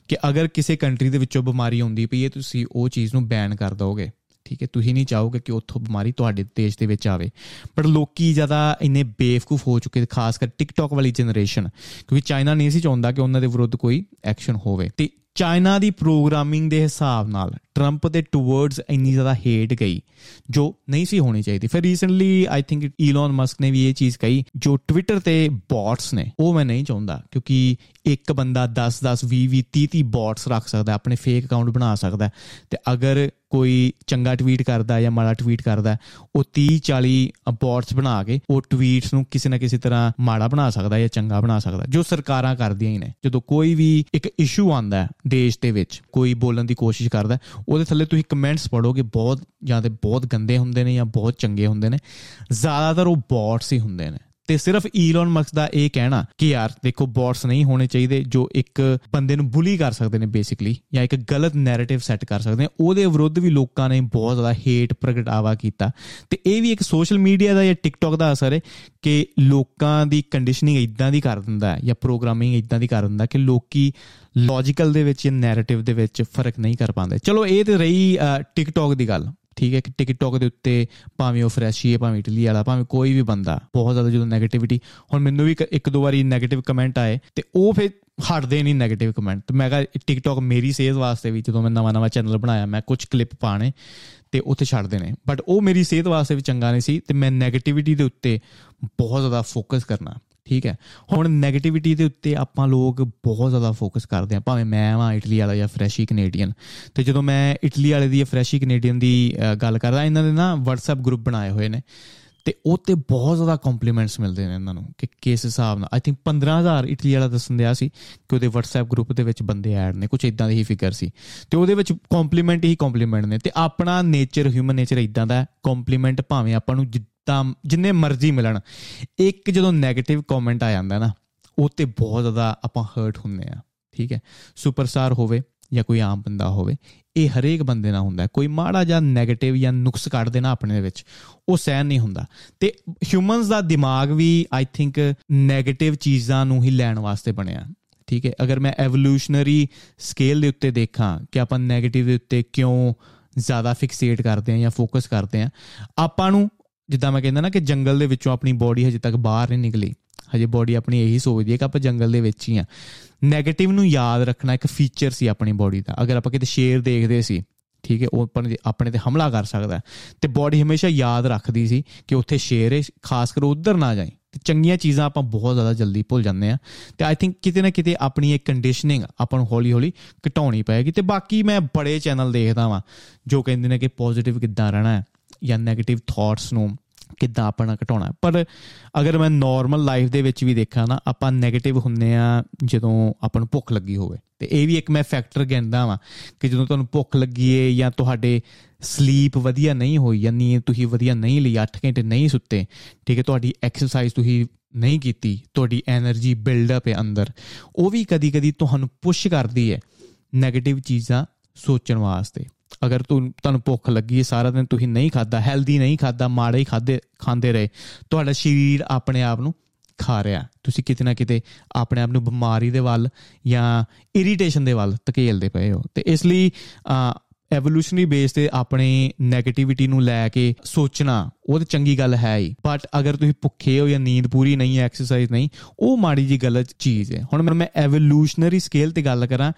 ਕਿ ਅਗਰ ਕਿਸੇ ਕੰਟਰੀ ਦੇ ਵਿੱਚੋਂ ਬਿਮਾਰੀ ਆਉਂਦੀ ਪਈ ਹੈ ਤੁਸੀਂ ਉਹ ਚੀਜ਼ ਨੂੰ ਬੈਨ ਕਰ ਦੋਗੇ। ਠੀਕ ਹੈ, ਤੁਸੀਂ ਨਹੀਂ ਚਾਹੋਗੇ ਕਿ ਉੱਥੋਂ ਬਿਮਾਰੀ ਤੁਹਾਡੇ ਦੇਸ਼ ਦੇ ਵਿੱਚ ਆਵੇ। ਪਰ ਲੋਕੀ ਜ਼ਿਆਦਾ ਇੰਨੇ ਬੇਵਕੂਫ ਹੋ ਚੁੱਕੇ, ਖਾਸ ਕਰ ਟਿਕਟੌਕ ਵਾਲੀ ਜਨਰੇਸ਼ਨ ਕਿਉਂਕਿ ਚਾਈਨਾ ਨਹੀਂ ਸੀ ਚਾਹੁੰਦਾ ਕਿ ਉਹਨਾਂ ਦੇ ਵਿਰੁੱਧ ਕੋਈ ਐਕਸ਼ਨ ਹੋਵੇ। ਤੇ ਚਾਈਨਾ ਦੀ ਪ੍ਰੋਗਰਾਮਿੰਗ ਦੇ ਹਿਸਾਬ ਨਾਲ ਟਰੰਪ ਦੇ ਟੁਵਰਡਸ ਇੰਨੀ ਜ਼ਿਆਦਾ ਹੇਟ ਗਈ, ਜੋ ਨਹੀਂ ਸੀ ਹੋਣੀ ਚਾਹੀਦੀ। ਫਿਰ recently I think Elon Musk ਨੇ ਵੀ ਇਹ ਚੀਜ਼ ਕਹੀ, ਜੋ ਟਵਿੱਟਰ ਤੇ ਬੌਟਸ ਨੇ, ਉਹ ਮੈਂ ਨਹੀਂ ਚਾਹੁੰਦਾ, ਕਿਉਂਕਿ ਇੱਕ ਬੰਦਾ 10 10 20 20 30 30 ਬੌਟਸ ਰੱਖ ਸਕਦਾ, ਆਪਣੇ ਫੇਕ ਅਕਾਊਂਟ ਬਣਾ ਸਕਦਾ। ਤੇ ਅਗਰ ਕੋਈ ਚੰਗਾ ਟਵੀਟ ਕਰਦਾ ਜਾਂ ਮਾੜਾ ਟਵੀਟ ਕਰਦਾ, ਉਹ 30 40 ਬੌਟਸ ਬਣਾ ਕੇ ਉਹ ਟਵੀਟਸ ਨੂੰ ਕਿਸੇ ਨਾ ਕਿਸੇ ਤਰ੍ਹਾਂ ਮਾੜਾ ਬਣਾ ਸਕਦਾ ਜਾਂ ਚੰਗਾ ਬਣਾ ਸਕਦਾ, ਜੋ ਸਰਕਾਰਾਂ ਕਰਦੀਆਂ ਹੀ ਨੇ। ਜਦੋਂ ਕੋਈ ਵੀ ਇੱਕ ਇਸ਼ੂ ਆਂਦਾ ਦੇਸ਼ ਦੇ ਵਿੱਚ, ਕੋਈ ਬੋਲਣ ਦੀ ਕੋਸ਼ਿਸ਼ ਕਰਦਾ, ਉਹਦੇ ਥੱਲੇ ਤੁਸੀਂ ਕਮੈਂਟਸ ਪੜੋਗੇ ਬਹੁਤ ਜਾਂ ਤੇ ਬਹੁਤ ਗੰਦੇ ਹੁੰਦੇ ਨੇ ਜਾਂ ਬਹੁਤ ਚੰਗੇ ਹੁੰਦੇ ਨੇ। ਜ਼ਿਆਦਾਤਰ ਉਹ ਬੌਟਸ ਹੀ ਹੁੰਦੇ ਨੇ। ਤੇ ਸਿਰਫ ਈਲਨ ਮਸਕ ਦਾ ਇਹ ਕਹਿਣਾ ਕਿ ਯਾਰ ਦੇਖੋ ਬੌਟਸ ਨਹੀਂ ਹੋਣੇ ਚਾਹੀਦੇ ਜੋ ਇੱਕ ਬੰਦੇ ਨੂੰ ਬੁਲੀ ਕਰ ਸਕਦੇ ਨੇ ਬੇਸਿਕਲੀ ਜਾਂ ਇੱਕ ਗਲਤ ਨੈਰੇਟਿਵ ਸੈੱਟ ਕਰ ਸਕਦੇ ਨੇ। ਉਹਦੇ ਵਿਰੁੱਧ ਵੀ ਲੋਕਾਂ ਨੇ ਬਹੁਤ ਜ਼ਿਆਦਾ ਹੇਟ ਪ੍ਰਗਟਾਵਾ ਕੀਤਾ। ਤੇ ਇਹ ਵੀ ਇੱਕ ਸੋਸ਼ਲ ਮੀਡੀਆ ਦਾ ਜਾਂ ਟਿਕਟੌਕ ਦਾ ਅਸਰ ਹੈ ਕਿ ਲੋਕਾਂ ਦੀ ਕੰਡੀਸ਼ਨਿੰਗ ਇਦਾਂ ਦੀ ਕਰ ਦਿੰਦਾ ਜਾਂ ਪ੍ਰੋਗਰਾਮਿੰਗ ਇਦਾਂ ਦੀ ਕਰ ਦਿੰਦਾ ਕਿ ਲੋਕੀ ਲੌਜੀਕਲ ਦੇ ਵਿੱਚ ਜਾਂ ਨੈਰੇਟਿਵ ਦੇ ਵਿੱਚ ਫ਼ਰਕ ਨਹੀਂ ਕਰ ਪਾਉਂਦੇ। ਚਲੋ, ਇਹ ਤੇ ਰਹੀ ਟਿਕਟੌਕ ਦੀ ਗੱਲ। ਠੀਕ ਹੈ ਕਿ ਟਿਕਟੌਕ ਦੇ ਉੱਤੇ ਭਾਵੇਂ ਉਹ ਫਰੈਸ਼ੀ ਹੈ ਭਾਵੇਂ ਇਟਲੀ ਵਾਲਾ, ਭਾਵੇਂ ਕੋਈ ਵੀ ਬੰਦਾ, ਬਹੁਤ ਜ਼ਿਆਦਾ ਜਦੋਂ 네ਗੇਟਿਵਿਟੀ ਹੁਣ ਮੈਨੂੰ ਵੀ ਇੱਕ ਦੋ ਵਾਰੀ 네ਗੇਟਿਵ ਕਮੈਂਟ ਆਏ ਤੇ ਉਹ ਫਿਰ ਹਟਦੇ ਨਹੀਂ 네ਗੇਟਿਵ ਕਮੈਂਟ ਤੇ ਮੈਂ ਕਿਹਾ ਟਿਕਟੌਕ ਮੇਰੀ ਸੇਧ ਵਾਸਤੇ ਵੀ ਜਦੋਂ ਮੈਂ ਨਵਾਂ ਨਵਾਂ ਚੈਨਲ ਬਣਾਇਆ, ਮੈਂ ਕੁਝ ਕਲਿੱਪ ਪਾਣੇ ਤੇ ਉੱਥੇ ਛੱਡਦੇ ਨੇ। ਬਟ ਉਹ ਮੇਰੀ ਸਿਹਤ ਵਾਸਤੇ ਵੀ ਚੰਗਾ ਨਹੀਂ ਸੀ ਤੇ ਮੈਂ 네ਗੇਟਿਵਿਟੀ ਦੇ ਉੱਤੇ ਬਹੁਤ ਜ਼ਿਆਦਾ ਫੋਕਸ ਕਰਨਾ। ਠੀਕ ਹੈ। ਹੁਣ 네ਗੇਟਿਵਿਟੀ ਦੇ ਉੱਤੇ ਆਪਾਂ ਲੋਕ ਬਹੁਤ ਜ਼ਿਆਦਾ ਫੋਕਸ ਕਰਦੇ ਆ ਭਾਵੇਂ ਮੈਂ ਵਾਂ ਇਟਲੀ ਵਾਲਾ ਜਾਂ ਫਰੈਸ਼ੀ ਕੈਨੇਡੀਅਨ ਤੇ ਜਦੋਂ ਮੈਂ ਇਟਲੀ ਵਾਲੇ ਦੀ ਫਰੈਸ਼ੀ ਕੈਨੇਡੀਅਨ ਦੀ ਗੱਲ ਕਰਦਾ, ਇਹਨਾਂ ਦੇ ਨਾ WhatsApp ਗਰੁੱਪ ਬਣਾਏ ਹੋਏ ਨੇ। ਤੇ ਉਹ ਤੇ ਬਹੁਤ ਜ਼ਿਆਦਾ ਕੰਪਲੀਮੈਂਟਸ ਮਿਲਦੇ ਨੇ ਇਹਨਾਂ ਨੂੰ ਕਿ ਕਿਸ ਹਿਸਾਬ ਨਾਲ। ਆਈ ਥਿੰਕ 15000 ਇਟਲੀ ਵਾਲਾ ਦੱਸਣ ਦਿਆ ਸੀ ਕਿ ਉਹਦੇ WhatsApp ਗਰੁੱਪ ਦੇ ਵਿੱਚ ਬੰਦੇ ਐਡ ਨੇ। ਕੁਝ ਇਦਾਂ ਦੀ ਹੀ ਫਿਗਰ ਸੀ। ਤੇ ਉਹਦੇ ਵਿੱਚ ਕੰਪਲੀਮੈਂਟ ਹੀ ਕੰਪਲੀਮੈਂਟ ਨੇ। ਤੇ ਆਪਣਾ ਨੇਚਰ ਹਿਊਮਨ ਨੇਚਰ ਇਦਾਂ ਦਾ ਕੰਪਲੀਮੈਂਟ ਭਾਵੇਂ ਆਪਾਂ ਨੂੰ ਤਾਂ ਜਿੰਨੇ ਮਰਜ਼ੀ ਮਿਲਣ, ਇੱਕ ਜਦੋਂ 네ਗੇਟਿਵ ਕਮੈਂਟ ਆ ਜਾਂਦਾ ਨਾ, ਉਹ ਤੇ ਬਹੁਤ ਜ਼ਿਆਦਾ ਆਪਾਂ ਹਰਟ ਹੁੰਨੇ ਆ, ਠੀਕ ਹੈ? ਸੁਪਰਸਟਾਰ ਹੋਵੇ ਜਾਂ ਕੋਈ ਆਮ ਬੰਦਾ ਹੋਵੇ, ਇਹ ਹਰੇਕ ਬੰਦੇ ਨਾਲ ਹੁੰਦਾ ਕੋਈ ਮਾੜਾ ਜਾਂ 네ਗੇਟਿਵ ਜਾਂ ਨੁਕਸ ਕੱਢ ਦੇਣਾ ਆਪਣੇ ਵਿੱਚ, ਉਹ ਸਹਿਨ ਨਹੀਂ ਹੁੰਦਾ। ਤੇ ਹਿਊਮਨਸ ਦਾ ਦਿਮਾਗ ਵੀ ਆਈ ਥਿੰਕ 네ਗੇਟਿਵ ਚੀਜ਼ਾਂ ਨੂੰ ਹੀ ਲੈਣ ਵਾਸਤੇ ਬਣਿਆ, ਠੀਕ ਹੈ? ਅਗਰ ਮੈਂ ਐਵੋਲੂਸ਼ਨਰੀ ਸਕੇਲ ਦੇ ਉੱਤੇ ਦੇਖਾਂ ਕਿ ਆਪਾਂ 네ਗੇਟਿਵ ਦੇ ਉੱਤੇ ਕਿਉਂ ਜ਼ਿਆਦਾ ਫਿਕਸੇਟ ਕਰਦੇ ਆ ਜਾਂ ਫੋਕਸ ਕਰਦੇ ਆ ਆਪਾਂ ਨੂੰ ਜਿੱਦਾਂ ਮੈਂ ਕਹਿੰਦਾ ਨਾ ਕਿ ਜੰਗਲ ਦੇ ਵਿੱਚੋਂ ਆਪਣੀ ਬਾਡੀ ਹਜੇ ਤੱਕ ਬਾਹਰ ਨਹੀਂ ਨਿਕਲੀ। ਹਜੇ ਬਾਡੀ ਆਪਣੀ ਇਹੀ ਸੋਚਦੀ ਹੈ ਕਿ ਆਪਾਂ ਜੰਗਲ ਦੇ ਵਿੱਚ ਹੀ ਆ 네ਗੇਟਿਵ ਨੂੰ ਯਾਦ ਰੱਖਣਾ ਇੱਕ ਫੀਚਰ ਸੀ ਆਪਣੀ ਬਾਡੀ ਦਾ। ਅਗਰ ਆਪਾਂ ਕਿਤੇ ਸ਼ੇਰ ਦੇਖਦੇ ਸੀ, ਠੀਕ ਹੈ, ਉਹ ਆਪਣੇ ਆਪਣੇ ਤੇ ਹਮਲਾ ਕਰ ਸਕਦਾ ਤੇ ਬਾਡੀ ਹਮੇਸ਼ਾ ਯਾਦ ਰੱਖਦੀ ਸੀ ਕਿ ਉੱਥੇ ਸ਼ੇਰ ਹੈ, ਖਾਸ ਕਰ ਉਧਰ ਨਾ ਜਾਈ। ਤੇ ਚੰਗੀਆਂ ਚੀਜ਼ਾਂ ਆਪਾਂ ਬਹੁਤ ਜ਼ਿਆਦਾ ਜਲਦੀ ਭੁੱਲ ਜਾਂਦੇ ਆ ਤੇ ਆਈ ਥਿੰਕ ਕਿਤੇ ਨਾ ਕਿਤੇ ਆਪਣੀ ਇੱਕ ਕੰਡੀਸ਼ਨਿੰਗ ਆਪਾਂ ਨੂੰ ਹੌਲੀ ਹੌਲੀ ਘਟਾਉਣੀ ਪਏਗੀ। ਤੇ ਬਾਕੀ ਮੈਂ ਬੜੇ ਚੈਨਲ ਦੇਖਦਾ ਵਾਂ, ਜੋ ਕਹਿੰਦੇ ਨੇ ਕਿ ਪੋਜ਼ਿਟਿਵ ਕਿੱਦਾਂ ਰਹਿਣਾ ਹੈ ਜਾਂ 네ਗੇਟਿਵ ਥਾਟਸ ਨੂੰ ਕਿੱਦਾਂ ਆਪਾਂ ਨੂੰ ਘਟਾਉਣਾ ਪਰ ਅਗਰ ਮੈਂ ਨਾਰਮਲ ਲਾਈਫ ਦੇ ਵਿੱਚ ਵੀ ਦੇਖਾਂ ਨਾ, ਆਪਾਂ 네ਗੇਟਿਵ ਹੁੰਨੇ ਆ ਜਦੋਂ ਆਪਾਂ ਨੂੰ ਭੁੱਖ ਲੱਗੀ ਹੋਵੇ। ਤੇ ਇਹ ਵੀ ਇੱਕ ਮੈਂ ਫੈਕਟਰ ਕਹਿੰਦਾ ਵਾਂ ਕਿ ਜਦੋਂ ਤੁਹਾਨੂੰ ਭੁੱਖ ਲੱਗੀ ਏ ਜਾਂ ਤੁਹਾਡੇ ਸਲੀਪ ਵਧੀਆ ਨਹੀਂ ਹੋਈ ਜਾਂ ਨੀਂਦ ਤੁਸੀਂ ਵਧੀਆ ਨਹੀਂ ਲਈ 8 ਘੰਟੇ ਨਹੀਂ ਸੁੱਤੇ, ਠੀਕ ਹੈ, ਤੁਹਾਡੀ ਐਕਸਰਸਾਈਜ਼ ਤੁਸੀਂ ਨਹੀਂ ਕੀਤੀ, ਤੁਹਾਡੀ એનર્ਜੀ ਬਿਲਡ ਅਪ ਹੈ ਅੰਦਰ, ਉਹ ਵੀ ਕਦੀ-ਕਦੀ ਤੁਹਾਨੂੰ ਪੁਸ਼ ਕਰਦੀ ਹੈ 네ਗੇਟਿਵ ਚੀਜ਼ਾਂ ਸੋਚਣ ਵਾਸਤੇ। ਅਗਰ ਤੁਹਾਨੂੰ ਭੁੱਖ ਲੱਗੀ ਹੈ, ਸਾਰਾ ਦਿਨ ਤੁਸੀਂ ਨਹੀਂ ਖਾਦਾ ਹੈਲਦੀ ਨਹੀਂ ਖਾਦਾ ਮਾੜਾ ਹੀ ਖਾਦੇ ਖਾਂਦੇ ਰਹੇ, ਤੁਹਾਡਾ ਸਰੀਰ ਆਪਣੇ ਆਪ ਨੂੰ ਖਾ ਰਿਹਾ। ਤੁਸੀਂ ਕਿਤੇ ਨਾ ਕਿਤੇ ਆਪਣੇ ਆਪ ਨੂੰ ਬਿਮਾਰੀ ਦੇ ਵੱਲ ਜਾਂ ਇਰੀਟੇਸ਼ਨ ਦੇ ਵੱਲ ਧਕੇਲਦੇ ਪਏ ਹੋ। ਤੇ ਇਸ ਲਈ ਐਵੋਲੂਸ਼ਨਰੀ ਬੇਸ ਤੇ ਆਪਣੇ 네ਗੇਟਿਵਿਟੀ ਨੂੰ ਲੈ ਕੇ ਸੋਚਣਾ, ਉਹ ਤੇ ਚੰਗੀ ਗੱਲ ਹੈ ਹੀ। ਬਟ ਅਗਰ ਤੁਸੀਂ ਭੁੱਖੇ ਹੋ ਜਾਂ ਨੀਂਦ ਪੂਰੀ ਨਹੀਂ ਹੈ ਐਕਸਰਸਾਈਜ਼ ਨਹੀਂ, ਉਹ ਮਾੜੀ ਜੀ ਗਲਤ ਚੀਜ਼ ਹੈ। ਹੁਣ ਮੈਂ ਐਵੋਲੂਸ਼ਨਰੀ ਸਕੇਲ ਤੇ ਗੱਲ ਕਰਾਂ